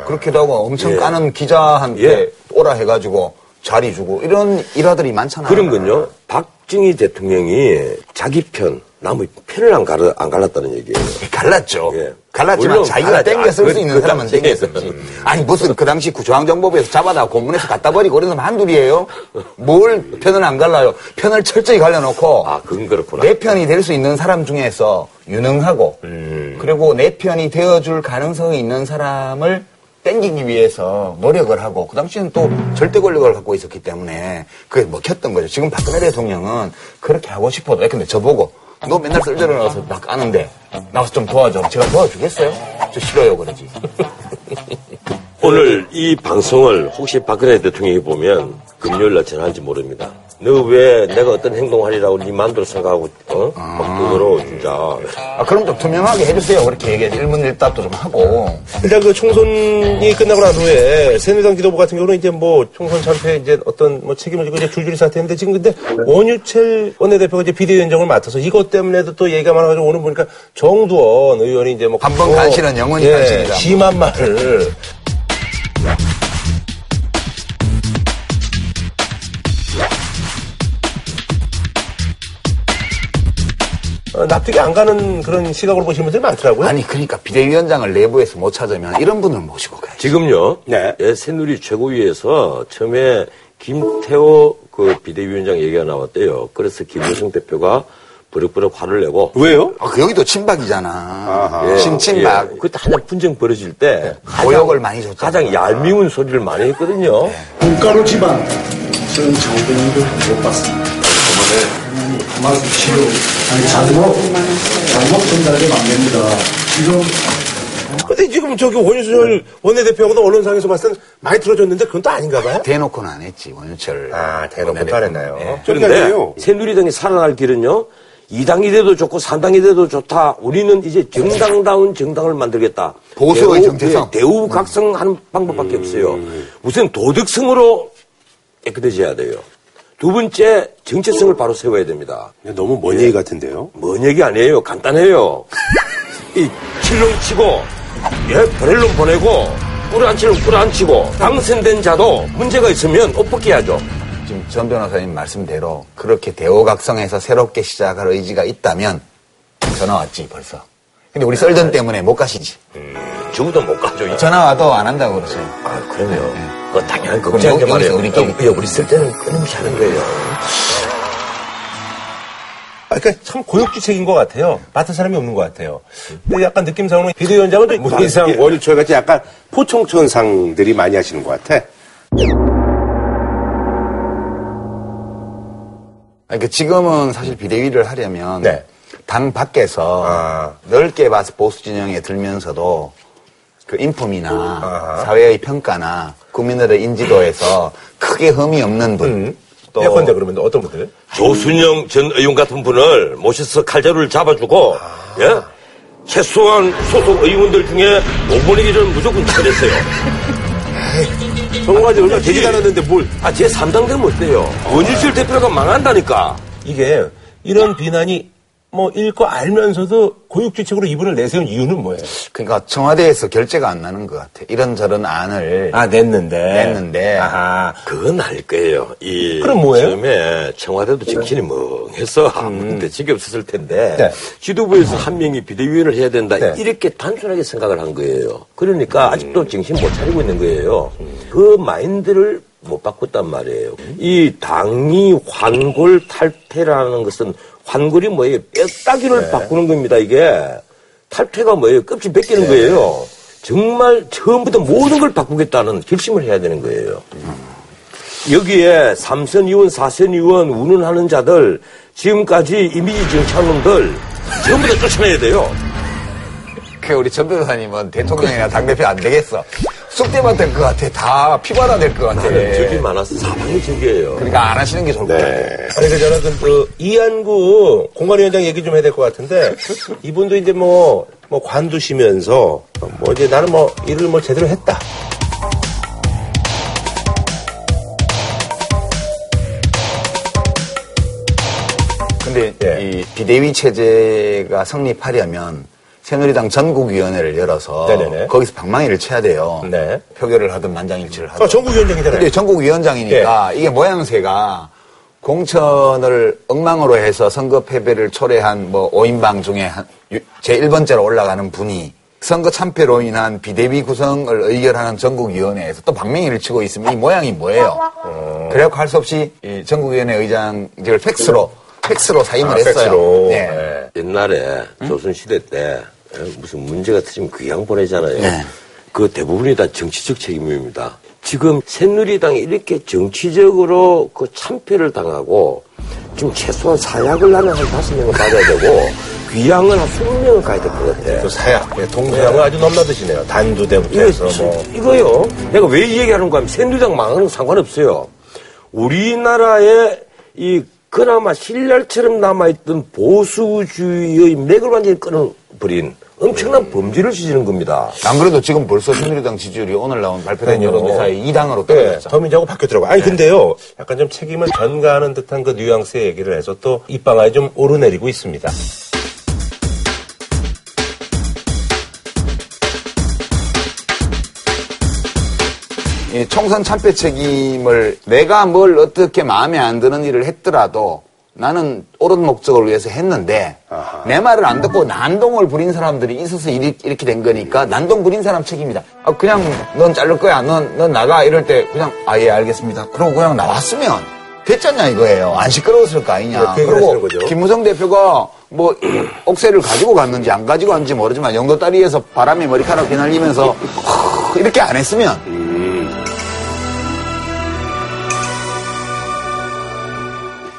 그렇기도 하고 엄청 예. 까는 기자한테 예. 오라 해가지고 자리 주고 이런 일화들이 많잖아요. 그런 건요. 박정희 대통령이 자기 편, 남의 편을 안, 갈아, 안 갈랐다는 얘기예요. 갈랐죠. 예. 갈랐지만 자기가. 땡겨 쓸 아, 수 그- 있는 그 사람은 당시에. 땡겨 썼지. 아니 무슨 그 당시 중앙정보부에서 잡아다 고문해서 갖다 버리고 그런 사람 한둘이에요? 뭘 편을 안 갈라요? 편을 철저히 갈려놓고 아, 그건 그렇구나. 내 편이 될 수 있는 사람 중에서 유능하고 음. 그리고 내 편이 되어줄 가능성이 있는 사람을 땡기기 위해서 노력을 하고 그 당시에는 또 절대 권력을 갖고 있었기 때문에 그게 먹혔던 거죠. 지금 박근혜 대통령은 그렇게 하고 싶어도 근데 저보고 너 맨날 썰전을 나와서 나 까는데 나와서 좀 도와줘. 제가 도와주겠어요? 저 싫어요 그러지. 오늘 이 방송을 혹시 박근혜 대통령이 보면 금요일 날 전화할지 모릅니다. 너 왜 내가 어떤 행동하리라고 네 마음대로 생각하고 어? 막 그거로 진짜 아, 그럼 좀 투명하게 해주세요. 그렇게 얘기해. 일문일답도 좀 하고. 일단 그 총선이 끝나고 난 후에 새누리당 지도부 같은 경우는 이제 뭐 총선 참패 이제 어떤 뭐 책임을 지고 이제 줄줄이 사퇴했는데 지금 근데 원유철 원내대표가 이제 비대위원장을 맡아서 이것 때문에도 또 얘기가 많아가지고 오늘 보니까 정두원 의원이 이제 뭐 한번 뭐, 간신은 영원히 예, 간신이다. 심한 말을 어, 납득이 안 가는 그런 시각으로 보시는 분들이 많더라고요. 아니, 그러니까 비대위원장을 내부에서 못 찾으면 이런 분을 모시고 가야지. 지금요. 네. 예, 새누리 최고위에서 처음에 김태호 그 비대위원장 얘기가 나왔대요. 그래서 김무성 대표가 버럭버럭 화를 내고 왜요? 아, 그 여기도 친박이잖아. 예, 신친박. 예. 그때 한참 분쟁 벌어질 때 고역을 많이 줬잖아. 가장 얄미운 소리를 많이 했거든요. 돈가루 집안 저는 장병도 못 봤습니다. 치료 아니 잘못 잘못 전달되면 안 됩니다. 지금 근데 지금 저기 원유철 원내대표하고도 언론상에서 봤을 땐 많이 들어줬는데 그건 또 아닌가 봐요? 대놓고는 안 했지, 원유철. 아, 대놓고는 안 했나요? 네. 그런데 새누리당이 살아날 길은요. 2당이 돼도 좋고 3당이 돼도 좋다. 우리는 이제 정당다운 정당을 만들겠다. 보수의 대우- 정체성. 예, 대우 각성하는 방법밖에 없어요. 우선 도덕성으로 깨끗해져야 돼요. 두 번째 정체성을 바로 세워야 됩니다. 너무 먼 얘기 같은데요? 먼 얘기 아니에요. 간단해요. 이 칠롱 치고 예, 브렐론 보내고 꿀안치는 꿀안치고 당선된 자도 문제가 있으면 옷 벗겨야죠. 지금 전 변호사님 말씀대로 그렇게 대호각성에서 새롭게 시작할 의지가 있다면 전화 왔지, 벌써. 근데 우리 썰전 때문에 못 가시지. 저보다 못 가죠. 전화 와도 안 한다고 그러세요. 아, 그러네요. 그거 당연한 그럼 걱정인 게 여기서 말이에요. 우리끼리. 우리, 우리 쓸 때는 끊임없이 하는 거예요. 아, 그러니까 참 고육지책인 것 같아요. 맡은 사람이 없는 것 같아요. 근데 약간 느낌상으로는 비대위원장은 좀 문희상, 원유철 같이 약간 포청천상들이 많이 하시는 것 같아. 그러니까 지금은 사실 비대위를 하려면 네. 당 밖에서 아. 넓게 봐서 보수 진영에 들면서도 그 인품이나 아하. 사회의 평가나 국민들의 인지도에서 크게 흠이 없는 분. 음. 또 예컨대 그러면 어떤 분들? 조순영 전 의원 같은 분을 모셔서 칼자루를 잡아주고, 예? 최소한 소속 의원들 중에 오보내기를 무조건 처리했어요. 정부가 얼마 되지도 않았는데 뭘. 아, 제 3당 되면 어때요? 원주실 대표가 망한다니까. 이게 이런 비난이 뭐 읽고 알면서도 고육지책으로 이분을 내세운 이유는 뭐예요? 그러니까 청와대에서 결재가 안 나는 것 같아. 이런저런 안을 아, 냈는데. 냈는데 아하. 그건 알 거예요. 이 그럼 뭐예요? 처음에 청와대도 정신이 멍해서 아무 대책이 없었을 텐데 네. 지도부에서 한 명이 비대위원을 해야 된다 네. 이렇게 단순하게 생각을 한 거예요. 그러니까 아직도 정신 못 차리고 있는 거예요. 그 마인드를 못 바꿨단 말이에요. 이 당이 환골 탈퇴라는 것은 환골이 뭐예요? 뼈다귀를 네. 바꾸는 겁니다. 이게 탈퇴가 뭐예요? 껍질 벗기는 거예요. 정말 처음부터 모든 걸 바꾸겠다는 결심을 해야 되는 거예요. 여기에 삼선 의원, 사선 의원 운운하는 자들 지금까지 이미지 정치한 놈들 전부 다 쫓아내야 돼요. 그 우리 전 변호사님은 대통령이나 당대표 안 되겠어. 쑥대밭 될 것 같아. 다 피바다 될 것 같아. 나는 적이 많아서 사방이 적이에요. 그러니까 안 하시는 게 좋을 것 같아. 아니, 그, 저는 그, 그 이한구 공관위원장 얘기 좀 해야 될 것 같은데, 이분도 이제 뭐, 뭐 관두시면서 뭐 이제 나는 뭐 일을 뭐 제대로 했다. 근데 예. 이 비대위 체제가 성립하려면 새누리당 전국위원회를 열어서 네네네. 거기서 방망이를 쳐야 돼요. 네. 표결을 하든 만장일치를 하든. 아, 전국위원장이잖아요. 근데 전국위원장이니까 이게 모양새가 공천을 엉망으로 해서 선거 패배를 초래한 뭐 5인방 중에 한 유- 제1번째로 올라가는 분이 선거 참패로 인한 비대위 구성을 의결하는 전국위원회에서 또 방맹이를 치고 있으면 이 모양이 뭐예요? 그래갖고 할 수 없이 이 전국위원회 의장직을 팩스로 팩스로 사임을 아, 했어요. 팩스로. 네. 옛날에 조선시대 때 에, 무슨 문제가 터지면 귀양 보내잖아요. 네. 그 대부분이 다 정치적 책임입니다. 지금 새누리당이 이렇게 정치적으로 그 참패를 당하고 지금 최소한 사약을 나는 한 다섯 명은 받아야 되고 귀양은 한 스무 명은 가야 될 것 같아. 또 사약, 예, 동서양을 아주 넘나드시네요. 단두대부터 해서 지- 뭐. 이거요. 내가 왜 이 얘기하는 거 하면 새누리당 망하는 거 상관없어요. 우리나라의 이 그나마 신랄처럼 남아있던 보수주의의 맥을 완전히 끊어버린 엄청난 범죄를 지지는 겁니다. 안 그래도 지금 벌써 새누리당 지지율이 오늘 나온 발표된. 여론조사에 2당으로 네, 떨어졌죠. 더민주하고 바뀌었더라고요. 아니, 근데요, 약간 좀 책임을 전가하는 듯한 그 뉘앙스의 얘기를 해서 또 입방아에 좀 오르내리고 있습니다. 이 총선 참패 책임을 내가 뭘 어떻게 마음에 안 드는 일을 했더라도 나는 옳은 목적을 위해서 했는데 내 말을 안 듣고 난동을 부린 사람들이 있어서 이렇게 된 거니까 난동 부린 사람 책임이다. 아, 그냥 넌 자를 거야. 넌, 넌 나가. 이럴 때 그냥 아, 예, 알겠습니다. 그러고 그냥 나왔으면 됐잖냐 이거예요. 안 시끄러웠을 거 아니냐. 네, 그 얘기를 하시는 거죠. 김무성 대표가 뭐 옥새를 가지고 갔는지 안 가지고 갔는지 모르지만 영도 다리에서 바람에 머리카락 휘날리면서 이렇게 안 했으면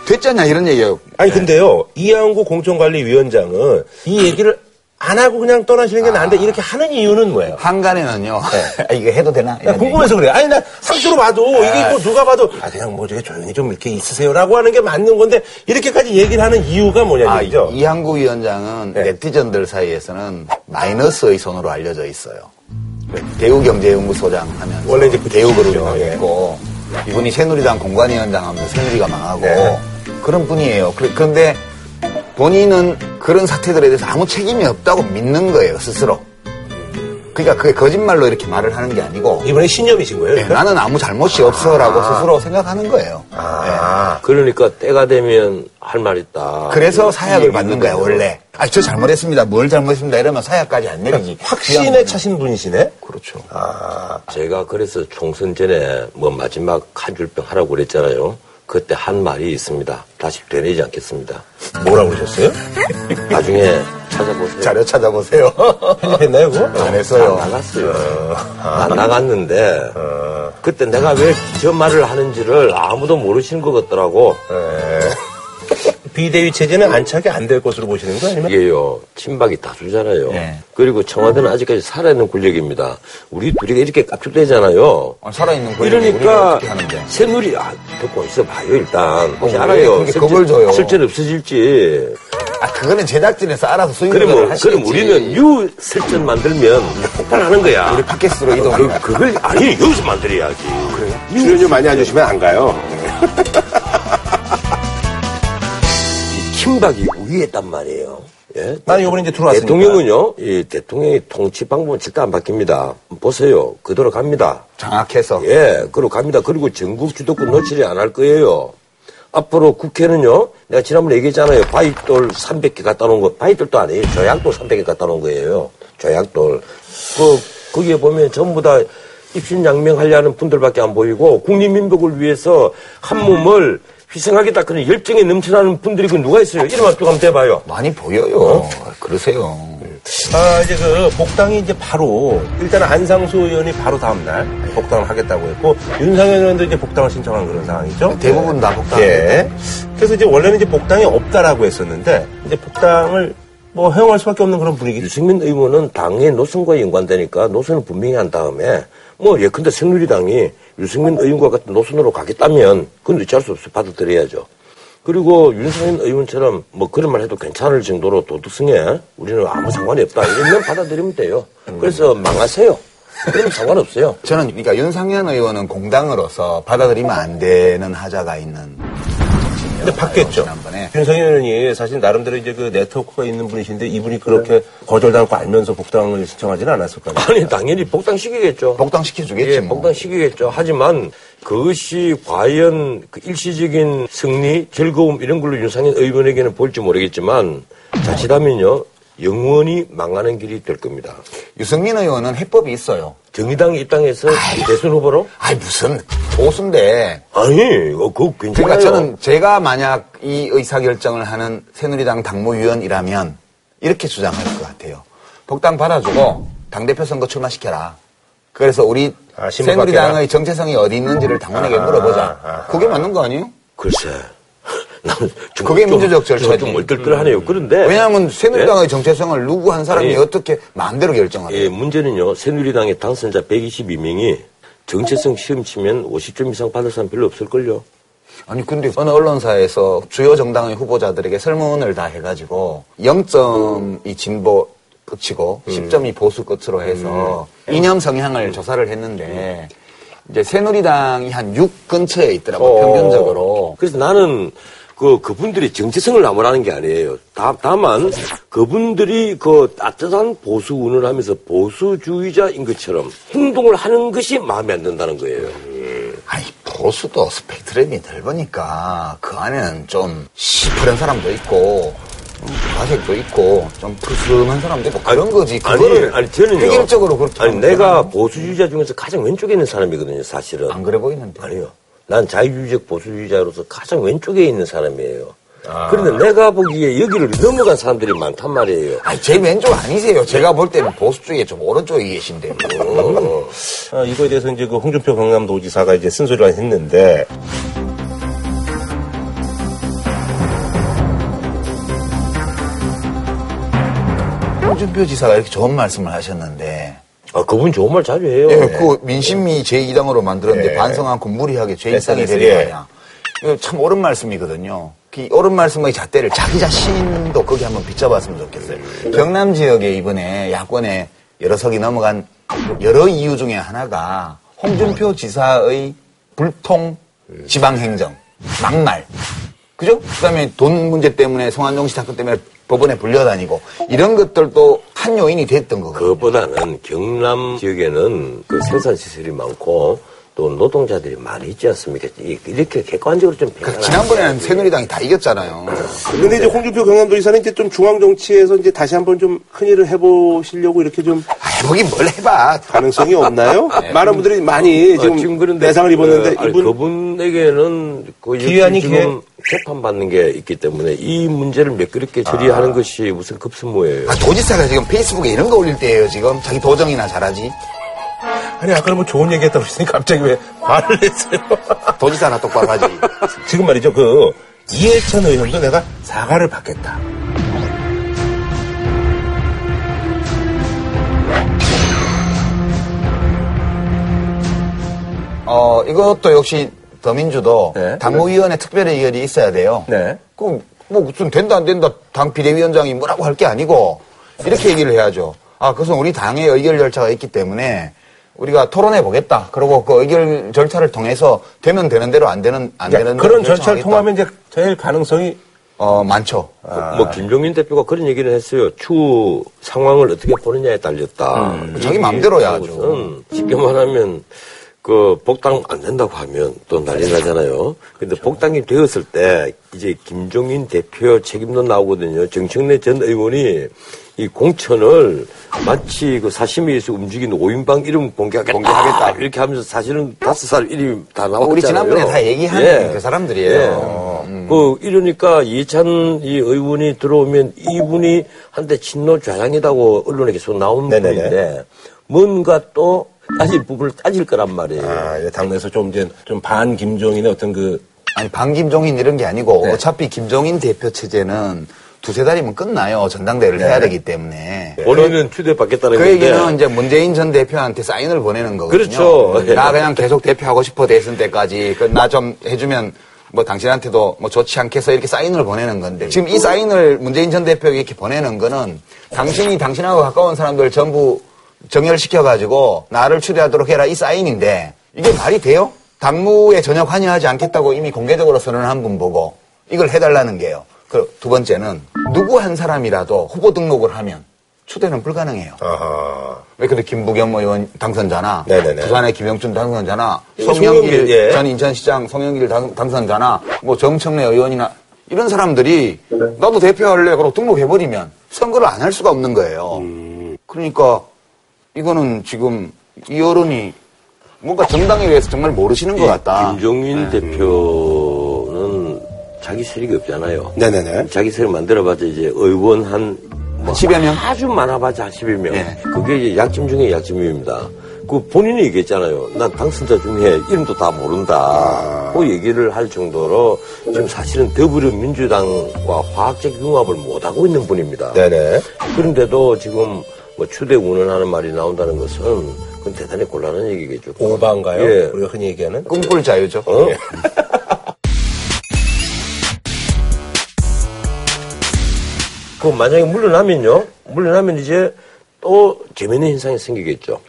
됐잖냐 이런 얘기예요. 아니, 근데요, 이양구 공천관리위원장은 이 얘기를 안 하고 그냥 떠나시는 게 나은데 이렇게 하는 이유는 뭐예요? 한간에는요. 아, 이거 해도 되나? 나 궁금해서 그래요. 아니, 나 상수로 봐도 이게 뭐 누가 봐도 아, 그냥 뭐 저게 조용히 좀 이렇게 있으세요라고 하는 게 맞는 건데 이렇게까지 얘기를 하는 이유가 뭐냐 아, 이죠 이항구 위원장은 네 티즌들 사이에서는 마이너스의 손으로 알려져 있어요. 대우경제연구소장 하면서 원래 이제 그 대우그룹 직책이죠. 하고 이분이 새누리당 공관위원장 하면서 새누리가 망하고 네. 그런 분이에요. 그- 그런데 본인은 그런 사태들에 대해서 아무 책임이 없다고 믿는 거예요, 스스로. 그러니까 그게 거짓말로 이렇게 말을 하는 게 아니고 이번에 신념이신 거예요? 네, 나는 아무 잘못이 없어라고 스스로 생각하는 거예요. 아, 그러니까 때가 되면 할 말 있다. 그래서 이 사약을 받는 거야, 얘기거든요. 원래. 아, 저 잘못했습니다. 뭘 잘못했습니다. 이러면 사약까지 안 내리지. 확신에 차신 분이시네? 그렇죠. 아, 제가 그래서 총선 전에 뭐 마지막 한 줄평 하라고 그랬잖아요. 그때 한 말이 있습니다. 다시 되뇌지 않겠습니다. 뭐라고 그러셨어요? 나중에 찾아보세요. 자료 찾아보세요. 편집했나요, 그거? 안 했어요. 안 나갔어요. 안 나갔는데 그때 내가 왜 저 말을 하는지를 아무도 모르시는 것 같더라고. 비대위 체제는 안착이 안 될 것으로 보시는 거 아니면? 이게요, 친박이 다수잖아요. 네. 그리고 청와대는 아직까지 살아있는 권력입니다. 우리 둘이가 이렇게 깝죽대잖아요. 아, 살아있는 권력이 우리가 이러니까. 새누리 아 듣고 있어봐요 일단 혹시 왜 알아요 겁을 줘요? 실전 없어질지 아, 그거는 제작진에서 알아서 수익 그럼, 조절을 뭐, 하시겠지. 그럼 우리는 유 설전 만들면 폭발하는 거야 우리 팟캐스트로 이동. 그, 그걸 아니 여기서 만들어야지 그래요? 출연료 많이 안 주시면 안 가요. 친박이 우위했단 말이에요 예? 나는 이번에 이제 들어왔으니까. 대통령은요 이 대통령의 통치 방법은 절대 안 바뀝니다 보세요 그대로 갑니다 장악해서. 예, 그리고 갑니다. 그리고 전국 주도권 놓치지 안할 거예요. 앞으로 국회는요, 내가 지난번에 얘기했잖아요. 바이돌 300개 갖다 놓은 거, 바이돌도 아니에요. 조약돌 300개 갖다 놓은 거예요. 조약돌. 그, 거기에 보면 전부 다 입신양명하려는 분들밖에 안 보이고, 국민민복을 위해서 한 몸을 희생하겠다 그런 열정에 넘쳐나는 분들이 그 누가 있어요? 이름 앞쪽 한번 대봐요. 많이 보여요. 그러세요. 아, 이제 그 복당이 이제 바로, 일단 안상수 의원이 바로 다음 날 복당을 하겠다고 했고, 윤상현 의원도 이제 복당을 신청한 그런 상황이죠. 대부분 다 복당. 예. 그래서 이제 원래는 이제 복당이 없다라고 했었는데, 이제 복당을 뭐 허용할 수밖에 없는 그런 분위기. 유승민 의원은 당의 노선과 연관되니까 노선을 분명히 한 다음에 뭐 예컨대 새누리당이 유승민 의원과 같은 노선으로 가겠다면 그건 어쩔 수 없어 받아들여야죠. 그리고 윤상현 의원처럼 뭐 그런 말 해도 괜찮을 정도로 도덕성에 우리는 아무 상관이 없다. 이러면 받아들이면 돼요. 그래서 망하세요. 그럼 상관없어요. 저는 그러니까 윤상현 의원은 공당으로서 받아들이면 안 되는 하자가 있는 근데 바뀌었죠. 지난번에 윤석열 의원이 사실 나름대로 이제 그 네트워크가 있는 분이신데 이분이 그렇게 거절당할 거 알면서 복당을 신청하지는 않았을 거예요. 아니 당연히 복당시키겠죠. 복당시켜주겠지 예, 뭐. 복당시키겠죠. 하지만 그것이 과연 그 일시적인 승리, 즐거움 이런 걸로 윤상현 의원에게는 보일지 모르겠지만 자칫하면요 영원히 망하는 길이 될 겁니다. 유승민 의원은 해법이 있어요. 정의당 입당해서 대선 후보로? 아니 무슨 보수인데. 아니, 어, 그거 괜찮아요. 그러니까 저는 제가 만약 이 의사결정을 하는 새누리당 당무위원이라면 이렇게 주장할 것 같아요. 복당 받아주고 당대표 선거 출마시켜라. 그래서 우리 아, 새누리당의? 정체성이 어디 있는지를 당원에게 아, 물어보자. 아, 아, 그게 맞는 거 아니에요? 글쎄. 그게 좀- 민주적 절차지. 좀 얼떨떨하네요. 그런데 왜냐하면 새누리당의 정체성을 누구 한 사람이 아니, 어떻게 마음대로 결정하래요? 예, 문제는요. 새누리당의 당선자 122명이 정체성 시험 치면 50점 이상 받을 사람 별로 없을걸요. 아니 근데 어느 언론사에서 주요 정당의 후보자들에게 설문을 다 해가지고 0점이 진보 끝이고 음. 10점이 보수 끝으로 해서 이념 성향을 조사를 했는데 이제 새누리당이 한 6 근처에 있더라고 요 어. 평균적으로. 그래서 나는 그 그분들이 정체성을 나무라는 게 아니에요. 다, 다만 그분들이 그 따뜻한 보수 운을 하면서 보수주의자인 것처럼 행동을 하는 것이 마음에 안 든다는 거예요. 아니 보수도 스펙트럼이 넓으니까 그 안에는 좀 시퍼런 사람도 있고 가색도 있고 좀 푸스름한 사람도 있고 그런 거지. 아니, 아니 저는요. 획일적으로 그렇게 아니 내가? 보수주의자 중에서 가장 왼쪽에 있는 사람이거든요, 사실은. 안 그래 보이는데. 아니요. 난 자유주의적 보수주의자로서 가장 왼쪽에 있는 사람이에요. 아. 그런데 내가 보기에 여기를 넘어간 사람들이 많단 말이에요. 아니, 제일 왼쪽 아니세요. 제가 볼 때는 보수 쪽에 좀 오른쪽에 계신데요. 아, 이거에 대해서 이제 그 홍준표 경남도지사가 이제 쓴소리를 했는데 홍준표 지사가 이렇게 좋은 말씀을 하셨는데. 아, 그분 좋은 말 자주 해요. 예, 그 민심이 제2당으로 만들었는데 예. 반성한 군무리하게 제1당이 SNS, 되는 예. 거냐. 이거 참 옳은 말씀이거든요. 그 옳은 말씀의 잣대를 자기 자신도 거기 한번 비춰봤으면 좋겠어요. 경남 지역에 이번에 야권에 여러 석이 넘어간 여러 이유 중에 하나가 홍준표 지사의 불통 지방행정, 막말. 그죠? 그 다음에 돈 문제 때문에 송한종 씨 사건 때문에 법원에 불려다니고 이런 것들도 한 요인이 됐던 거거든요. 그것보다는 경남 지역에는 그 생산 시설이 많고 또 노동자들이 많이 있지 않습니까? 이- 이렇게 객관적으로 좀 그러니까 지난번에는 새누리당이 다 이겼잖아요. 근데 이제 홍준표 경남도지사는 이제 좀 중앙 정치에서 이제 다시 한번 좀 큰일을 해보시려고 이렇게 좀 해보긴 뭘 해봐. 가능성이 없나요? 네. 많은 분들이 많이 어, 지금, 그런데 내상을 입었는데 어, 아니, 이분 그분에게는 그 기회 아닌 지금 재판받는 게 있기 때문에 이 문제를 매끄럽게 처리하는 것이 무슨 급선무예요. 아, 도지사가 지금 페이스북에 이런 거 올릴 때예요, 지금. 자기 도정이나 잘하지. 아니 아까 뭐 좋은 얘기 했다고 했으니 갑자기 왜 화를 냈어요? 도지사나 똑바로 하지. 지금 말이죠 그 이해찬 의원도 내가 사과를 받겠다. 어, 이것도 역시 더민주도 네. 당무위원회 특별의결이 있어야 돼요. 네. 그럼 뭐 무슨 된다 안 된다 당 비대위원장이 뭐라고 할 게 아니고 이렇게 얘기를 해야죠. 아, 그것은 우리 당의 의결 절차가 있기 때문에 우리가 토론해 보겠다. 그리고 그 의결 절차를 통해서 되면 되는 대로 안 되는 안 그러니까 되는 그런 절차를. 통하면 이제 제일 가능성이 어 많죠. 뭐 김종인 대표가 그런 얘기를 했어요. 추후 상황을 어떻게 보느냐에 달렸다. 음, 자기 맘대로야, 아주. 것은 쉽게 말하면 그 복당 안 된다고 하면 또 난리 나잖아요. 근데 복당이 되었을 때 이제 김종인 대표 책임도 나오거든요. 정청래 전 의원이 이 공천을 마치 그 사심위에서 움직인 오인방 이름 공개하겠다, 공개하겠다. 이렇게 하면서 사실은 다섯 살 이름이 다 나왔잖아요. 우리 지난번에 다 얘기하는 그 사람들이에요. 음. 그 이러니까 이찬 이 의원이 들어오면 이분이 한때 친노 좌장이라고 언론에 계속 나온 네네네. 분인데 뭔가 또 따질 부분을 따질 거란 말이에요. 아, 이제 당내에서 좀 이제 좀 반 김종인의 어떤 그 아니 반김종인 이런 게 아니고 네. 어차피 김종인 대표 체제는 두세 달이면 끝나요. 전당대회를 네. 해야 되기 때문에. 본인은 추대받겠다는 그 건데 얘기는 이제 문재인 전 대표한테 사인을 보내는 거거든요. 그렇죠. 나 그냥 계속 대표하고 싶어 대선 때까지 그나좀 해주면 뭐 당신한테도 뭐 좋지 않겠어 이렇게 사인을 보내는 건데 지금 이 사인을 문재인 전 대표에게 이렇게 보내는 거는 당신이 당신하고 가까운 사람들 전부 정렬시켜가지고 나를 추대하도록 해라 이 사인인데 이게 말이 돼요? 당무에 전혀 관여하지 않겠다고 이미 공개적으로 선언한 분 보고 이걸 해달라는 게요. 그 두 번째는 누구 한 사람이라도 후보 등록을 하면 추대는 불가능해요. 왜 근데 김부겸 의원 당선자나 네네네. 부산의 김영춘 당선자나 예, 송영길 예. 전 인천시장 송영길 당, 당선자나 뭐 정청래 의원이나 이런 사람들이 나도 대표할래 그러고 등록해버리면 선거를 안 할 수가 없는 거예요. 그러니까 이거는 지금 이 여론이 뭔가 정당에 대해서 정말 모르시는 것 같다. 김종인 대표는 자기 세력이 없잖아요. 네네네. 자기 세력 만들어봤자 이제 의원 한 뭐 10여 명? 아주 많아봤자 10여 명. 예. 그게 이제 약점 중에 약점입니다. 그 본인이 얘기했잖아요. 난 당선자 중에 이름도 다 모른다. 그 얘기를 할 정도로 지금 사실은 더불어민주당과 화학적 융합을 못하고 있는 분입니다. 네네. 그런데도 지금 뭐 추대 운운하는 말이 나온다는 것은 그건 대단히 곤란한 얘기겠죠. 오바인가요? 예. 우리가 흔히 얘기하는? 꿈꿀 자유죠. 어? 그 만약에 물러나면요. 물러나면 이제 또 재미있는 현상이 생기겠죠.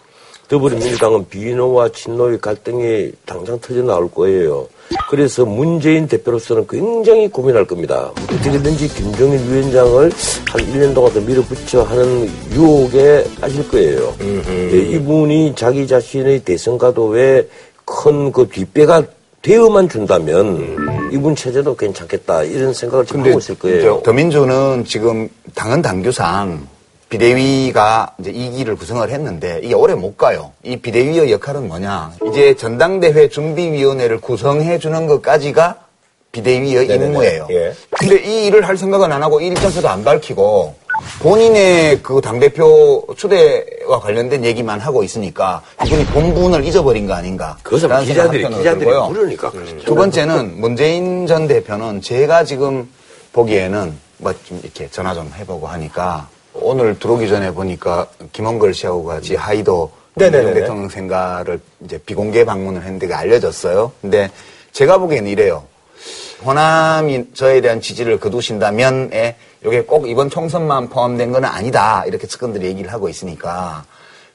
더불어민주당은 비노와 친노의 갈등이 당장 터져 나올 거예요. 그래서 문재인 대표로서는 굉장히 고민할 겁니다. 어떻게든지 김종인 위원장을 한 1년 동안 더 밀어붙여 하는 유혹에 빠질 거예요. 예, 이분이 자기 자신의 대선 가도에 큰 그 뒷배가 되어만 준다면 이분 체제도 괜찮겠다 이런 생각을 지금 하고 있을 거예요. 더민주는 지금 당헌 당규상 비대위가 이제 2기를 구성을 했는데 이게 오래 못 가요. 이 비대위의 역할은 뭐냐? 이제 전당대회 준비위원회를 구성해 주는 것까지가 비대위의 네네네. 임무예요. 예. 근데 이 일을 할 생각은 안 하고 이 일정표도 안 밝히고 본인의 그 당대표 추대와 관련된 얘기만 하고 있으니까 이분이 본분을 잊어버린 거 아닌가. 그것은 기자들이 기자들이 들고요. 물으니까 그렇죠. 두 번째는 문재인 전 대표는 제가 지금 보기에는 뭐 좀 이렇게 전화 좀 해보고 하니까 오늘 들어오기 전에 보니까 김원걸 씨하고 같이 하이도 대통령 생가를 이제 비공개 방문을 했는데 알려졌어요. 근데 제가 보기에는 이래요. 호남이 저에 대한 지지를 거두신다면에 이게 꼭 이번 총선만 포함된 건 아니다. 이렇게 측근들이 얘기를 하고 있으니까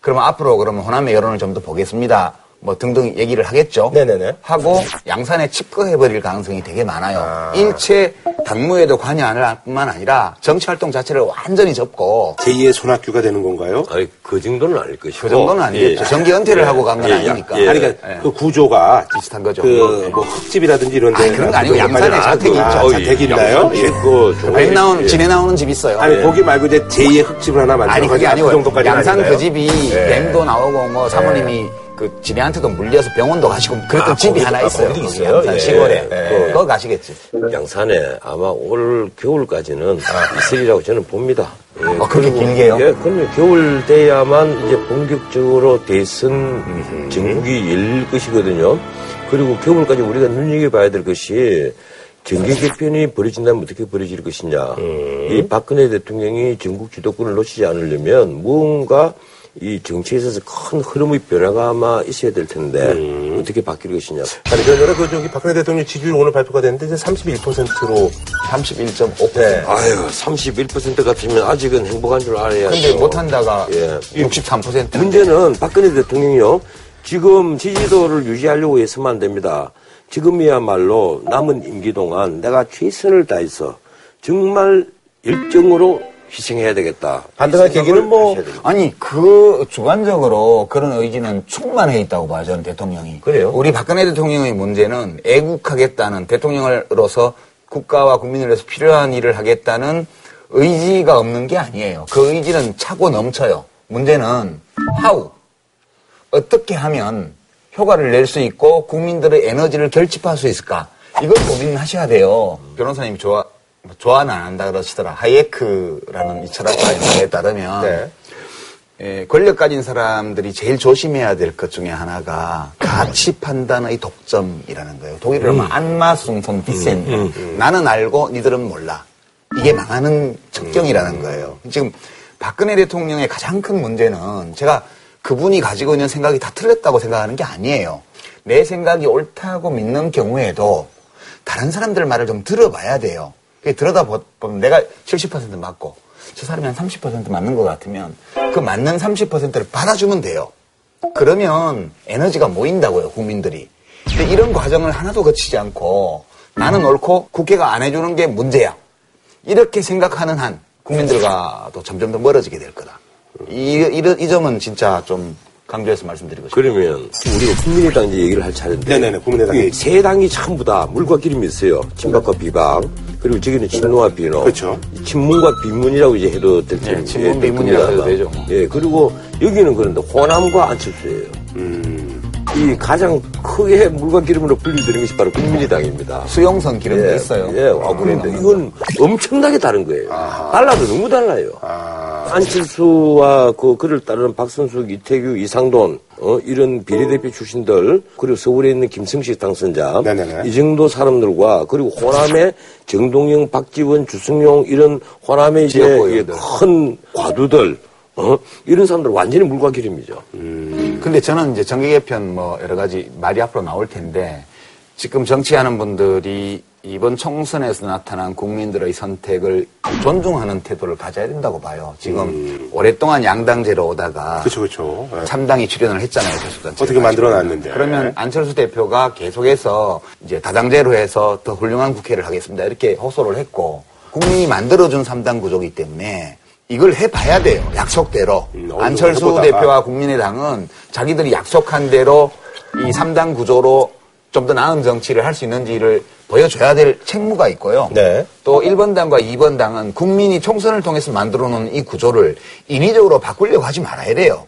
그러면 앞으로 그러면 호남의 여론을 좀 더 보겠습니다. 뭐 등등 얘기를 하겠죠. 네네네. 하고 양산에 칩거해버릴 가능성이 되게 많아요. 일체 당무에도 관여 안 할 뿐만 아니라 정치 활동 자체를 완전히 접고 제2의 손학규가 되는 건가요? 아니, 그 정도는 아닐 것이고. 그 정도는 아니겠죠. 정기 은퇴를 하고 간 건 아니니까. 예. 아니, 그러니까 그 구조가 비슷한 거죠. 그, 뭐, 흙집이라든지 이런 데. 아니, 그런 거 아니고 양산에 자택이 있죠. 아, 자택이 있나요? 예, 그, 뱀 나오는, 진해 나오는 집 있어요. 아니, 거기 말고 이제 제2의 흙집을 하나 만들어 아니 그게 아니고 그 정도까지 양산 그 집이 예. 뱀도 나오고 뭐 사모님이 그 지네한테도 물려서 병원도 가시고 그랬던 아, 집이 하나 아, 있어요. 거기 있어요? 양산 예. 시골에 예. 그거 가시겠지. 양산에 아마 올 겨울까지는 있으리라고 저는 봅니다. 예, 아, 그렇게 길게요? 예, 그럼요. 겨울 돼야만 이제 본격적으로 대선 전국이 열릴 것이거든요. 그리고 겨울까지 우리가 눈여겨봐야 될 것이 정계 개편이 벌어진다면 어떻게 벌어질 것이냐. 이 박근혜 대통령이 전국 주도권을 놓치지 않으려면 무언가 이 정치에 있어서 큰 흐름의 변화가 아마 있어야 될 텐데 어떻게 바뀔 것이냐. 아니, 그러나 그 저기 박근혜 대통령 지지율 오늘 발표가 됐는데 이제 31%로 31.5%. 네. 아유, 31% 같으면 아직은 행복한 줄 알아야죠. 근데 못한다가 예. 63%. 문제는 박근혜 대통령이요. 지금 지지도를 유지하려고 해서만 안 됩니다. 지금이야말로 남은 임기 동안 내가 최선을 다해서 정말 열정으로 희생해야 되겠다. 반등할 계기는 뭐 아니 그 주관적으로 그런 의지는 충만해 있다고 봐요 저는 대통령이. 그래요? 우리 박근혜 대통령의 문제는 애국하겠다는 대통령으로서 국가와 국민을 위해서 필요한 일을 하겠다는 의지가 없는 게 아니에요. 그 의지는 차고 넘쳐요. 문제는 how 어떻게 하면 효과를 낼 수 있고 국민들의 에너지를 결집할 수 있을까? 이걸 고민하셔야 돼요. 변호사님이 좋아 좋아는 안 한다 그러시더라. 하이에크라는 이 철학가의 말에 따르면 네. 예, 권력 가진 사람들이 제일 조심해야 될 것 중에 하나가 가치 판단의 독점이라는 거예요. 독일어로 하면 안마숭손 비센. 나는 알고 니들은 몰라. 이게 망하는 척경이라는 거예요. 지금 박근혜 대통령의 가장 큰 문제는 제가 그분이 가지고 있는 생각이 다 틀렸다고 생각하는 게 아니에요. 내 생각이 옳다고 믿는 경우에도 다른 사람들 말을 좀 들어봐야 돼요. 그게 들어다 보- 보면 내가 70% 맞고 저 사람이 한 30% 맞는 것 같으면 그 맞는 30%를 받아주면 돼요. 그러면 에너지가 모인다고요, 국민들이. 근데 이런 과정을 하나도 거치지 않고 나는 옳고 국회가 안 해주는 게 문제야. 이렇게 생각하는 한 국민들과도 점점 더 멀어지게 될 거다. 이, 이, 이 점은 진짜 좀 강조해서 말씀드리고 싶습니다. 그러면 우리가 국민의당 이제 얘기를 할 차례인데 네네네, 국민의당. 이세 당이 전부 다 물과 기름이 있어요. 친박과 비박 그리고 저기는 친노와 비노. 그렇죠. 친문과 비문이라고 이제 해도 될 텐데. 네, 친문, 비문이라고 해도 되죠. 예, 그리고 여기는 그런데 호남과 안철수예요. 이 가장 크게 물과 기름으로 분리되는 것이 바로 국민의당입니다. 수용성 기름도 예, 있어요. 예, 아, 그런데 이건 엄청나게 다른 거예요. 달라도 너무 달라요. 안철수와 그 그를 따르는 박선숙, 이태규, 이상돈 어, 이런 비례대표 출신들 그리고 서울에 있는 김성식 당선자 네네네. 이 정도 사람들과 그리고 호남의 정동영, 박지원, 주승용 이런 호남의 이제 지역구의원들. 큰 과두들 어? 이런 사람들 완전히 물과 기름이죠. 근데 저는 이제 정계 개편 뭐 여러 가지 말이 앞으로 나올 텐데 지금 정치하는 분들이 이번 총선에서 나타난 국민들의 선택을 존중하는 태도를 가져야 된다고 봐요. 지금 오랫동안 양당제로 오다가 그렇죠, 그렇죠. 예. 참당이 출연을 했잖아요. 교수단체. 어떻게 만들어놨는데. 그러면 안철수 대표가 계속해서 이제 다당제로 해서 더 훌륭한 국회를 하겠습니다. 이렇게 호소를 했고 국민이 만들어준 삼당 구조이기 때문에 이걸 해봐야 돼요. 약속대로. 음, 안철수 해보다가. 대표와 국민의당은 자기들이 약속한 대로 이 삼당 구조로 좀 더 나은 정치를 할 수 있는지를 보여줘야 될 책무가 있고요. 네. 또 1번 당과 2번 당은 국민이 총선을 통해서 만들어 놓은 이 구조를 인위적으로 바꾸려고 하지 말아야 돼요.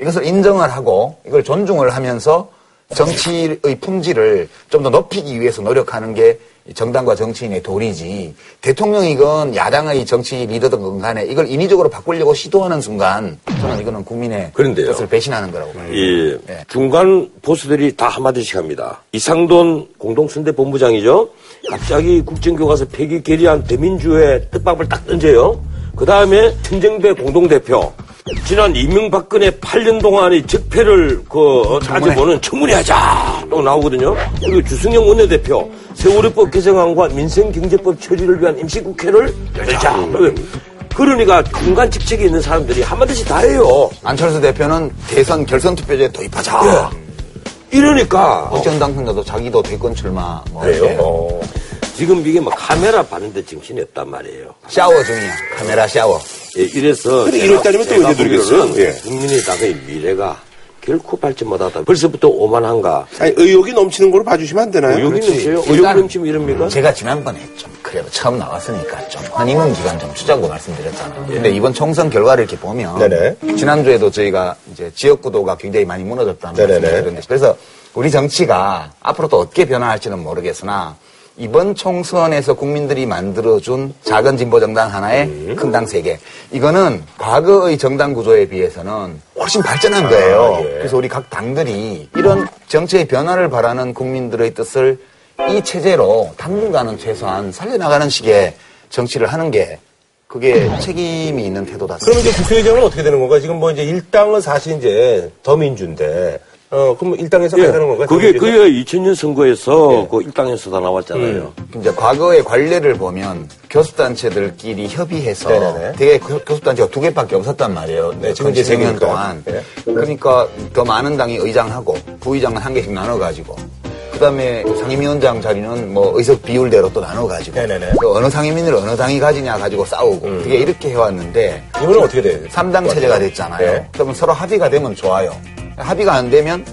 이것을 인정을 하고 이걸 존중을 하면서 정치의 품질을 좀 더 높이기 위해서 노력하는 게 정당과 정치인의 도리지 대통령이건 야당의 정치 리더든 간에 이걸 인위적으로 바꾸려고 시도하는 순간 저는 이거는 국민의 그런데요. 뜻을 배신하는 거라고 봐요. 이 네. 중간 보수들이 다 한마디씩 합니다. 이상돈 공동선대 본부장이죠. 갑자기 국정교과서 폐기 결의안 대민주의 뜻밥을 딱 던져요. 그 다음에 천정배 공동대표. 지난 이명박근혜 8년 동안의 적폐를 그 따져보는 청문회하자 또 나오거든요. 그리고 주승영 원내대표 세월호법 개정안과 민생경제법 처리를 위한 임시국회를 열자. 그러니까 중간 직책에 있는 사람들이 한마디씩 다 해요. 안철수 대표는 대선 결선 투표제에 도입하자. 이러니까 박지원 당선자도 자기도 대권 출마 뭐 그래요? 어. 지금 이게 막 카메라 봤는데 정신이 없단 말이에요. 샤워 중이야. 카메라 샤워. 예, 이래서 근데 제가- 이럴 때면 또 제가 언제 누리겠어요? 보기로는 예. 국민의당의 미래가 결코 밝지 못하다. 벌써부터 오만한가? 아니, 의욕이 넘치는 걸로 봐주시면 안 되나요? 의욕이. 넘쳐요? 의욕이 일단 넘치면 이럽니까? 제가 지난번에 좀 그래도 처음 나왔으니까 좀 허니문 기간 좀 주자고 말씀드렸잖아요. 근데 이번 총선 결과를 이렇게 보면 네네. 지난주에도 저희가 이제 지역구도가 굉장히 많이 무너졌다는 네네네. 말씀을 드렸는데 그래서 우리 정치가 앞으로 또 어떻게 변화할지는 모르겠으나 이번 총선에서 국민들이 만들어준 작은 진보 정당 하나에 음. 큰당 세 개. 이거는 과거의 정당 구조에 비해서는 훨씬 발전한 거예요. 예. 그래서 우리 각 당들이 이런 정치의 변화를 바라는 국민들의 뜻을 이 체제로 당분간은 최소한 살려나가는 식의 정치를 하는 게 그게 책임이 있는 태도다. 그러면 이제 국회의장은 어떻게 되는 건가? 지금 뭐 이제 일당은 사실 이제 더민주인데, 어, 그럼 일당에서 가야 되는 건가? 그게, 그게 2000년 선거에서 그 일당에서 다 나왔잖아요. 이제 과거의 관례를 보면 교섭단체들끼리 협의해서 네네네. 되게 교- 교섭단체가 두 개밖에 없었단 말이에요. 네, 지금 지금 이제 이제 100년 생기니까. 동안. 네. 그러니까 더 많은 당이 의장하고 부의장은 한 개씩 나눠가지고 그다음에 상임위원장 자리는 뭐 의석 비율대로 또 나눠가지고 네네네. 또 어느 상임위를 어느 당이 가지냐 가지고 싸우고 그게 이렇게 해왔는데 이번엔 어떻게 돼요? 삼당 체제가 됐잖아요. 네. 그러면 서로 합의가 되면 좋아요. 합의가 안 되면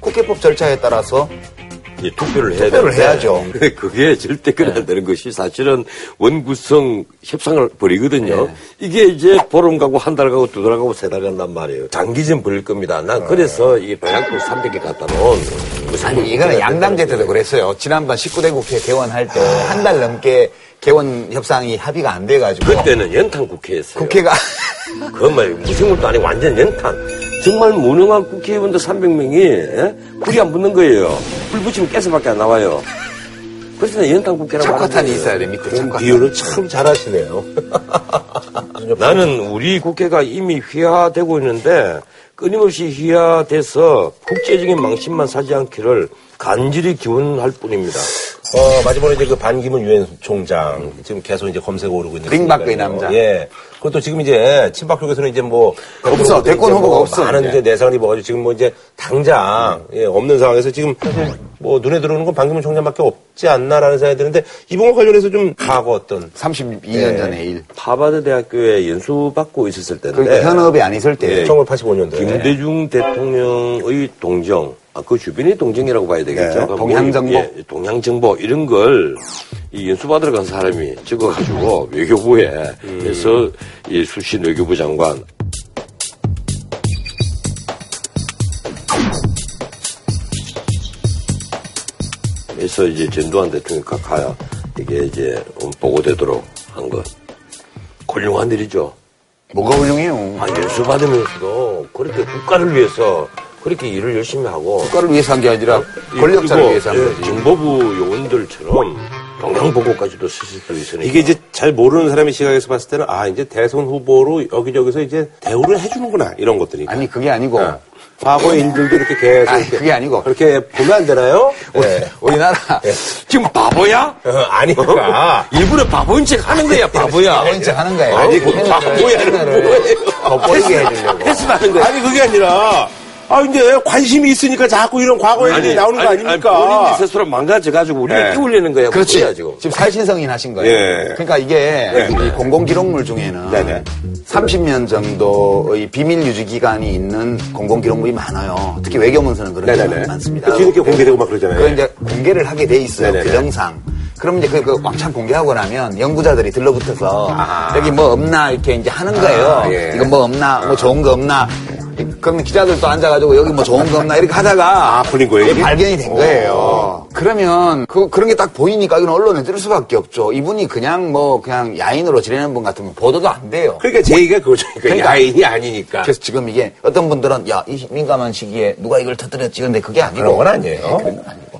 국회법 절차에 따라서 예, 투표를 해야 투표를 해야죠. 네. 그게 절대 그래야 되는 것이 사실은 원구성 협상을 벌이거든요. 네. 이게 이제 보름 가고 한 달 가고 두 달 가고 세 달 간단 말이에요. 장기전 벌일 겁니다. 난 그래서 이 방향도 300개 갖다 놓은 아니, 이거는 양당제 때도 그랬어요. 지난번 19대 국회 개원할 때 한 달 넘게 개원 협상이 합의가 안 돼가지고. 그때는 연탄 국회였어요. 국회가. 그말 무슨 것도 아니고 완전 연탄. 정말 무능한 국회의원들 300명이 불이 안 붙는 거예요. 불 붙이면 가스밖에 안 나와요. 그래서 연탄 국회라고 하는 착화탄이 거예요. 있어야 돼, 밑에 착화탄. 비유를 참 잘하시네요. 나는 우리 국회가 이미 휘하되고 있는데 끊임없이 휘하돼서 국제적인 망신만 사지 않기를 간절히 기원할 뿐입니다. 어, 마지막에 이제 그 반기문 유엔 총장 지금 계속 이제 검색 오르고 있는 링박의. 남자. 예. 그것도 지금 이제 친박 쪽에서는 이제 뭐 없어. 대권 후보가 뭐 없어, 많은 이제. 내상을 입어가지고 지금 뭐 이제 당장 예, 없는 상황에서 지금 사실 뭐 눈에 들어오는 건 반기문 총장밖에 없지 않나라는 생각이 드는데 이번과 관련해서 좀 과거 어떤 32년 전의 일. 하버드 대학교에 연수 받고 있었을 때인데 그러니까 현업에 안 있을 때. 예, 1985년도에 김대중 대통령의 동정, 아, 그 주변이 동정이라고 봐야 되겠죠. 네, 그러니까 동양정보. 뭐, 예, 동양정보 이런 걸 이 연수받으러 간 사람이 찍어가지고 외교부에 해서 이 수신 외교부 장관 그래서 이제 전두환 대통령이 가야 이게 이제 보고되도록 한 것. 훌륭한 일이죠. 뭐가 훌륭해요? 아, 연수 받으면서도 그렇게 국가를 위해서 그렇게 일을 열심히 하고 국가를 위해서 한 게 아니라 이- 권력자를 이거, 위해서 한 예, 거지. 정보부 요원들처럼 동양보고까지도 쓰실 수 있으니까 이게 이제 잘 모르는 사람의 시각에서 봤을 때는 아 이제 대선 후보로 여기저기서 이제 대우를 해주는구나 이런 것들이 아니 그게 아니고 과거의 일들도 이렇게 계속 아니, 이렇게 그게 아니고. 그렇게 보면 안 되나요? 네. 우리 나라 지금 바보야? 어, 아니까 일부러 바보인 척 하는 거야, 바보야. 바보인 척 하는 거예요. 아니, 그 바보야는 뭐예요? 겉보이게 해주려고. 패스하는 거야. 아니 그게 아니라 아 이제 관심이 있으니까 자꾸 이런 과거 얘기 나오는 거 아닙니까? 본인이 스스로 망가져가지고 우리가 네. 끼울리는 거야. 그렇지. 지금. 지금 살신성인 하신 거예요. 예. 그러니까 이게 네. 이 공공기록물 중에는 네네. 30년 정도의 비밀 유지 기간이 있는 공공기록물이 많아요. 특히 외교문서는 그런 게 네네네. 많습니다. 뒤늦게 공개되고 막 그러잖아요. 그 이제 공개를 하게 돼 있어요. 네네네. 규정상. 그럼 이제 그, 그 왕창 공개하고 나면 연구자들이 들러붙어서 여기 뭐 없나 이렇게 이제 하는 거예요. 아, 예. 이거 뭐 없나, 뭐 좋은 거 없나. 그러면 기자들도 앉아가지고 여기 뭐 좋은 거 없나 이렇게 하다가 아, 풀린 거예요? 발견이 된 거예요. 그러면 그, 그런 게 딱 보이니까 이건 언론에 뜰 수밖에 없죠. 이분이 그냥 뭐 그냥 야인으로 지내는 분 같으면 보도도 안 돼요. 그러니까 제 얘기가 그거죠. 그러니까 그러니까. 야인이 아니니까. 그래서 지금 이게 어떤 분들은 야, 이 민감한 시기에 누가 이걸 터뜨렸지. 근데 그게 아니고. 그런 건 아니에요.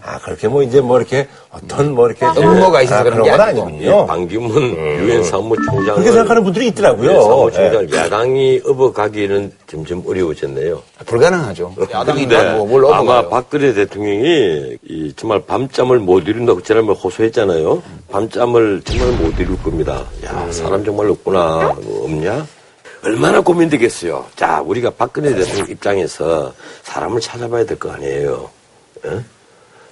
아 그렇게 뭐 이제 뭐 이렇게 어떤 뭐 이렇게 음모가 있어서 아, 그런 그런 게건 아니고. 아니군요. 반기문 유엔 사무총장을 그렇게 생각하는 분들이 있더라고요. 유엔 사무총장을 야당이 업어가기는 점점 어려워졌네요. 불가능하죠. 야당이 근데 뭐뭘 아마. 박근혜 대통령이 이 정말 밤잠을 못 이룬다고 지난번 호소했잖아요. 밤잠을 정말 못 이룰 겁니다. 야 사람 정말 없구나. 뭐 없냐? 얼마나 고민되겠어요. 자 우리가 박근혜 대통령 입장에서 사람을 찾아봐야 될 거 아니에요. 예?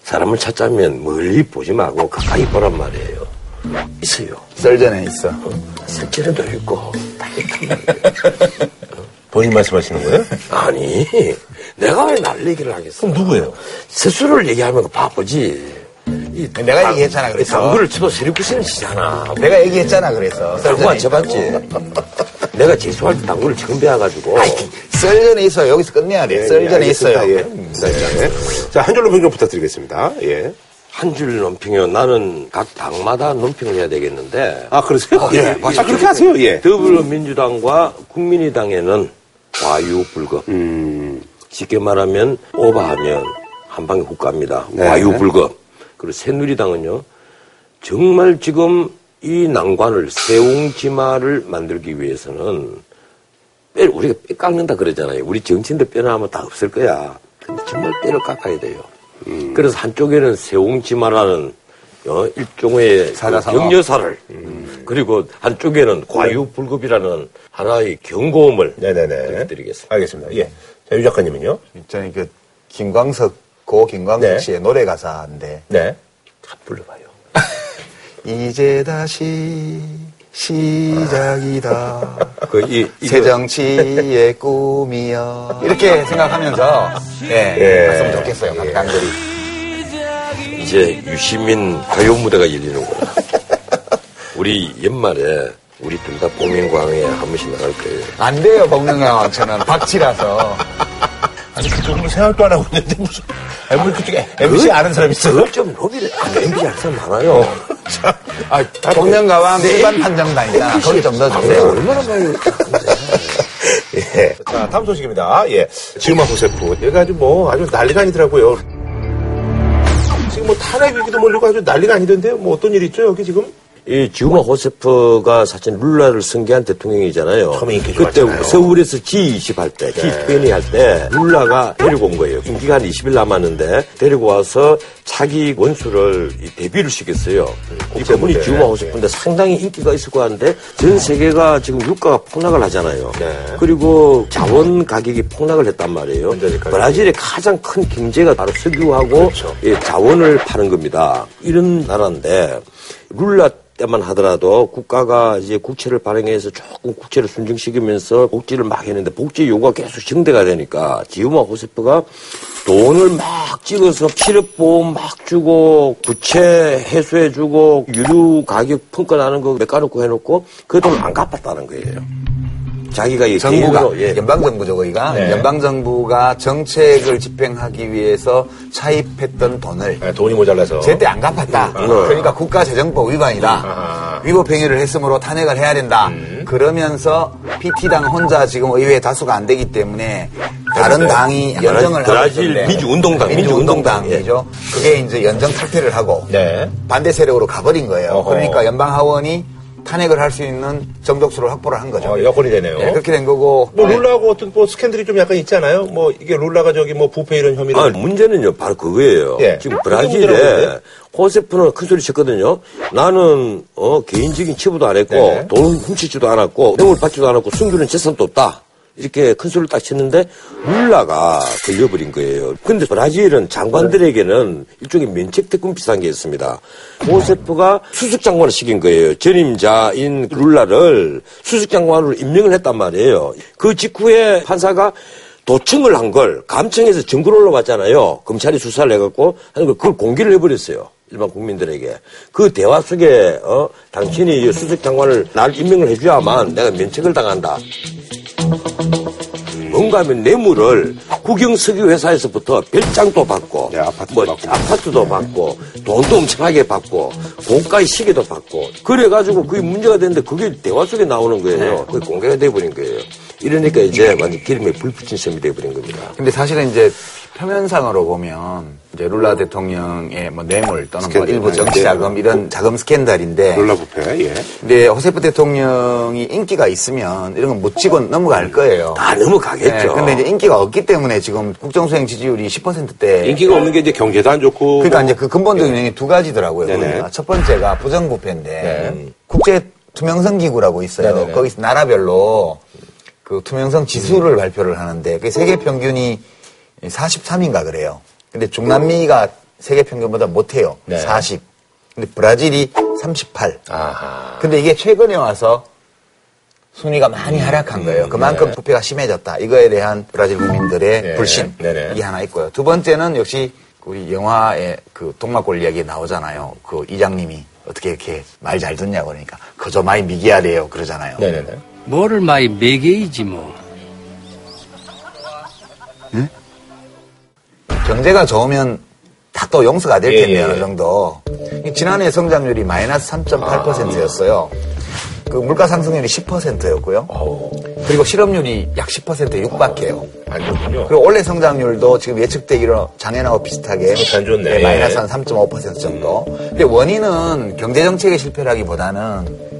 사람을 찾자면 멀리 보지 말고 가까이 보란 말이에요. 있어요. 썰전에 있어. 색채도 있고 다 있단 말이에요. 본인 말씀하시는 거예요? 아니, 내가 왜 날 얘기를 하겠어? 그럼 누구예요? 스스로를 얘기하면 그 바보지. 이 내가 당- 얘기했잖아, 그래서. 당구를 쳐도 세리쿠시는 치잖아. 내가 얘기했잖아, 그래서. 당구 안 쳐봤지? 내가 재수할 때 당구를 처음 배워가지고. 썰전에 있어요. 여기서 끝내야 돼. 썰전에 있어요. 예. 썰전에. 자, 한 줄로 평좀 부탁드리겠습니다. 예. 한줄 논평이요. 나는 각 당마다 논평을 해야 되겠는데. 아, 그러세요? 예, 아, 맞습니다. 그렇게 하세요, 예. 더불어민주당과 국민의당에는 과유불급. 음. 쉽게 말하면 오버하면 한 방에 훅 갑니다. 네. 과유불급. 그리고 새누리당은요. 정말 지금 이 난관을 세웅지마를 만들기 위해서는 뼈 우리가 뼈 깎는다 그러잖아요. 우리 정치인들 뼈 나면 다 없을 거야. 근데 정말 뼈를 깎아야 돼요. 음. 그래서 한쪽에는 세웅지마라는 어, 일종의 사자성어. 격려사를 그리고 한쪽에는 과유불급이라는 하나의 경고음을 네네네. 드리겠습니다. 알겠습니다. 예. 자, 유 작가님은요? 저는 그 김광석 고 김광석 네. 씨의 노래 가사인데 네. 한 불러봐요. 이제 다시 시작이다. 그, 이, 이거- 새정치의 꿈이여. 이렇게 생각하면서 예, 예. 갔으면 좋겠어요. 각 당들이. 이제 유시민 가요 무대가 열리는구나. 우리 연말에 우리 둘다 뽀민광에 한 번씩 나갈 거예요. 안 돼요, 먹는 저는 박치라서. 아니, 그 정도 생각도 안 하고 있는데 무슨. 아니, 뭐 그쪽에 MC 아는 사람 있어요? 좀 로비를, 아, MBC 할 사람 많아요. 자, 아, 복면가왕 일반 판정단이다. 거기 좀더 주세요. 얼마나 많이. 예. 자, 다음 소식입니다. 예. 지우마 호세프. 얘가 아주 뭐, 아주 난리가 아니더라고요. 지금 뭐 탄핵 얘기도 몰리고 아주 난리가 아니던데요? 뭐 어떤 일이 있죠, 여기 지금? 이 지우마 호세프가 사실 룰라를 승계한 대통령이잖아요. 처음에 인기 그때. 서울에서 G20 할 때, G20 할때 룰라가 데리고 온 거예요. 임기가 한 20일 남았는데 데리고 와서 자기 원수를 이 데뷔를 시켰어요. 이 그분이. 지우마 호세프인데 상당히 인기가 있을 거 같은데 전 세계가 지금 유가가 폭락을 하잖아요. 그리고 자원 가격이 폭락을 했단 말이에요. 브라질의 가장 큰 경제가 바로 석유하고 예, 자원을 파는 겁니다. 이런 나라인데 룰라 때만 하더라도 국가가 이제 국채를 발행해서 조금 국채를 순증시키면서 복지를 막 했는데 복지 요구가 계속 증대가 되니까 지우마 호세프가 돈을 막 찍어서 실업보험 막 주고 부채 해소해주고 유류 가격 평가나는 거 메꿔놓고 해놓고 그 돈 안 갚았다는 거예요. 자기가 이 정부가 개인으로, 예. 연방정부죠 거기가 네. 연방정부가 정책을 집행하기 위해서 차입했던 돈을 돈이 모자라서 제때 안 갚았다. 음. 그러니까 국가재정법 위반이다. 위법 행위를 했으므로 탄핵을 해야 된다. 음. 그러면서 PT당 혼자 지금 의회 다수가 안 되기 때문에 다른 네. 당이 브라질- 연정을 브라질 하고 있던데 민주운동당, 민주운동당이죠. 그게 이제 연정 탈퇴를 하고 반대 세력으로 가버린 거예요. 어허. 그러니까 연방 하원이 탄핵을 할 수 있는 정족수를 확보를 한 거죠. 어, 여건이 되네요. 네, 그렇게 된 거고 뭐 룰라하고 어떤 뭐 스캔들이 좀 약간 있잖아요. 뭐 이게 룰라가 저기 뭐 부패 이런 혐의를 아, 문제는요, 바로 그거예요. 예. 지금 브라질에? 호세프는 큰 소리 쳤거든요. 나는, 어, 개인적인 치부도 안 했고, 네. 돈을 훔치지도 않았고, 뇌물 받지도 않았고, 숨기는 재산도 없다. 이렇게 큰 소리를 딱 쳤는데, 룰라가 걸려버린 거예요. 근데 브라질은 장관들에게는 일종의 면책 특권 비슷한 게 있습니다. 호세프가 수석 장관을 시킨 거예요. 전임자인 룰라를 수석 장관으로 임명을 했단 말이에요. 그 직후에 판사가 도청을 한 걸 감청에서 증거를 올라왔잖아요. 검찰이 수사를 해갖고 하는 걸 그걸 공개를 해버렸어요. 일반 국민들에게. 그 대화 속에, 어, 당신이 이 수석 장관을 날 임명을 해줘야만 내가 면책을 당한다. 뭔가 하면 뇌물을 국영석유 회사에서부터 별장도 받고, 뭐 아파트도 받고, 돈도 엄청나게 받고, 고가의 시계도 받고, 그래가지고 그게 문제가 됐는데 그게 대화 속에 나오는 거예요. 그게 공개가 돼버린 거예요. 이러니까 이제 완전 기름에 불 붙인 셈이 돼버린 겁니다. 근데 사실은 이제 표면상으로 보면 이제 룰라 대통령의 뭐 뇌물 또는 뭐. 일부 정치 자금 이런 자금 스캔들인데 룰라 부패, 예. 근데 호세프 대통령이 인기가 있으면 이런 건못 치고 넘어갈 거예요. 다 넘어가겠죠. 근데 이제 인기가 없기 때문에 지금 국정수행 지지율이 10%대 인기가 없는 게 이제 경제도 안 좋고. 그러니까 이제 그 근본적인原因두 가지더라고요. 네네. 보니까. 첫 번째가 부정부패인데 네. 국제 투명성 기구라고 있어요. 네네네. 거기서 나라별로 그 투명성 지수를 발표를 하는데 그 세계 평균이 43인가 그래요. 근데 중남미가 세계 평균보다 못해요. 네. 40. 근데 브라질이 38. 아하. 근데 이게 최근에 와서 순위가 많이 하락한 거예요. 그만큼 네. 부패가 심해졌다. 이거에 대한 브라질 국민들의 네. 불신. 네네. 이게 하나 있고요. 두 번째는 역시 우리 영화에 그 동막골 이야기 나오잖아요. 그 이장님이 어떻게 이렇게 말 잘 듣냐고 그러니까 그저 많이 미기하래요. 그러잖아요. 네네네. 뭐를 많이 매개이지 뭐. 경제가 좋으면 다 또 용서가 될 예, 텐데 예, 어느 예. 정도. 지난해 성장률이 마이너스 3.8%였어요. 그 물가 상승률이 10%였고요. 그리고 실업률이 약 10%에 육박해요. 안 좋군요. 그리고 올해 성장률도 지금 예측되기로 작년하고 비슷하게 안 좋네. 네, 마이너스 한 3.5% 정도. 근데 원인은 경제 정책의 실패라기보다는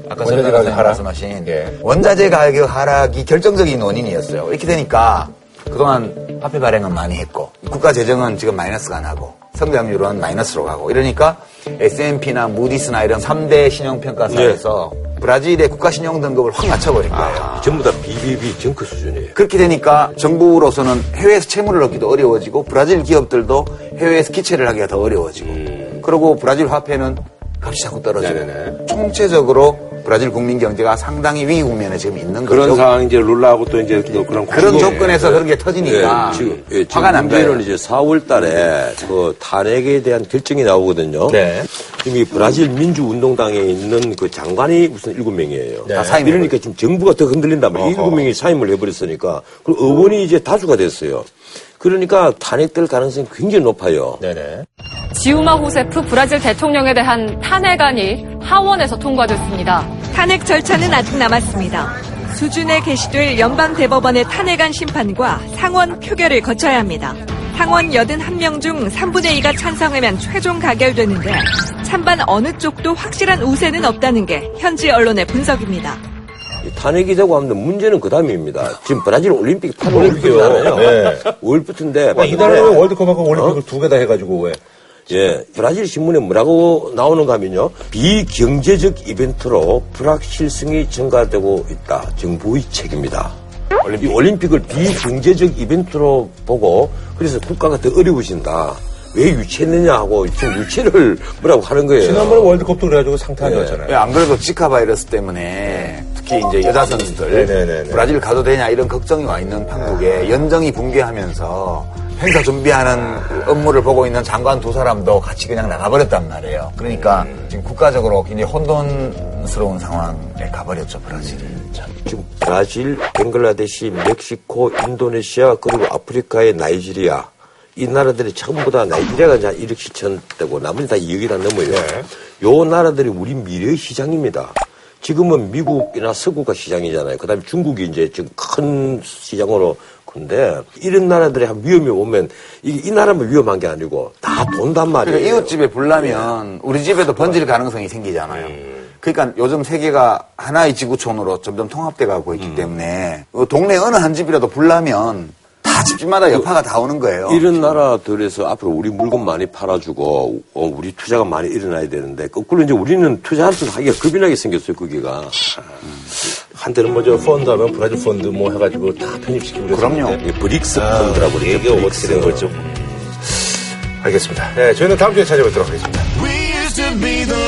아까 원자재 손 가격 하락? 말씀하신 예. 원자재 가격 하락이 결정적인 원인이었어요. 이렇게 되니까 그동안 화폐 발행은 많이 했고 국가 재정은 지금 마이너스가 나고 성장률은 마이너스로 가고 이러니까 S&P나 무디스나 이런 3대 신용평가사에서 브라질의 국가 신용 등급을 확 낮춰버린 거예요. 전부 다 BBB 정크 수준이에요. 그렇게 되니까 정부로서는 해외에서 채무를 얻기도 어려워지고 브라질 기업들도 해외에서 기체를 하기가 더 어려워지고 그리고 브라질 화폐는 값이 자꾸 떨어지고 네네네. 총체적으로 브라질 국민 경제가 상당히 위기 국면에 지금 있는 그런 거죠. 상황 이제 룰라하고 또 이제 또 그런 그런 조건에서 그런 게 터지니까 예, 지금, 예, 지금 화가 난 문제는. 이제 4월 달에 그 탄핵에 대한 결정이 나오거든요. 네. 지금 이 브라질 민주운동당에 있는 그 장관이 무슨 일곱 명이에요. 다 사임해버려요. 이러니까 지금 정부가 더 흔들린단 말이에요. 일곱 명이 사임을 해버렸으니까. 그리고 의원이 이제 다수가 됐어요. 그러니까 탄핵될 가능성이 굉장히 높아요. 네네. 지우마 호세프 브라질 대통령에 대한 탄핵안이 하원에서 통과됐습니다. 탄핵 절차는 아직 남았습니다. 수준에 게시될 연방대법원의 탄핵안 심판과 상원 표결을 거쳐야 합니다. 당원 81명 중 3분의 2가 찬성하면 최종 가결되는데 찬반 어느 쪽도 확실한 우세는 없다는 게 현지 언론의 분석입니다. 탄핵이 되고 하면 문제는 그 다음입니다. 지금 브라질 올림픽 탄핵 올림픽이요. 올림픽이잖아요. 네. 5일부터인데. 이 나라는 월드컵하고 올림픽을 두개 다 해가지고 왜? 예, 브라질 신문에 뭐라고 나오는가 하면요. 비경제적 이벤트로 불확실성이 증가되고 있다. 정부의 책입니다. 이 올림픽을 비경제적 이벤트로 보고 그래서 국가가 더 어려우신다. 왜 유치했느냐 하고 지금 유치를 뭐라고 하는 거예요. 지난번에 월드컵도 그래가지고 상태 아니었잖아요. 예, 안 그래도 지카 바이러스 때문에 특히 이제 여자 선수들. 브라질 가도 되냐 이런 걱정이 와 있는 판국에 연정이 붕괴하면서 행사 준비하는 업무를 보고 있는 장관 두 사람도 같이 그냥 나가버렸단 말이에요. 그러니까 지금 국가적으로 굉장히 혼돈스러운 상황에 가버렸죠 브라질이. 지금 브라질, 벵글라데시, 멕시코, 인도네시아 그리고 아프리카의 나이지리아 이 나라들이 전부 다 나이지리아가 이제 1억 7천 되고 나머지 다 2억이나 넘어요. 요 나라들이 우리 미래의 시장입니다. 지금은 미국이나 서구가 시장이잖아요. 그다음에 중국이 이제 지금 큰 시장으로 근데 이런 나라들이 한 위험이 오면 이, 이 나라만 위험한 게 아니고 다 돈단 말이에요. 그러니까 이웃집에 불나면 우리 집에도 번질 가능성이 생기잖아요. 그러니까 요즘 세계가 하나의 지구촌으로 점점 통합돼 가고 있기 때문에 어, 동네 어느 한 집이라도 불나면 다 집집마다 여파가 다 오는 거예요. 이런 나라들에서 앞으로 우리 물건 많이 팔아주고 어, 우리 투자가 많이 일어나야 되는데 거꾸로 이제 우리는 투자한테 하기가 겁이 나게 생겼어요 거기가. 한때는 뭐저 펀드 하면 브라질 펀드 뭐 해가지고 다 편입시키고. 그럼요. 이 브릭스 아, 펀드라고 그러죠. 이게 어떻게. 된 걸지. 알겠습니다. 네, 저희는 다음 주에 찾아뵙도록 하겠습니다. We used to be the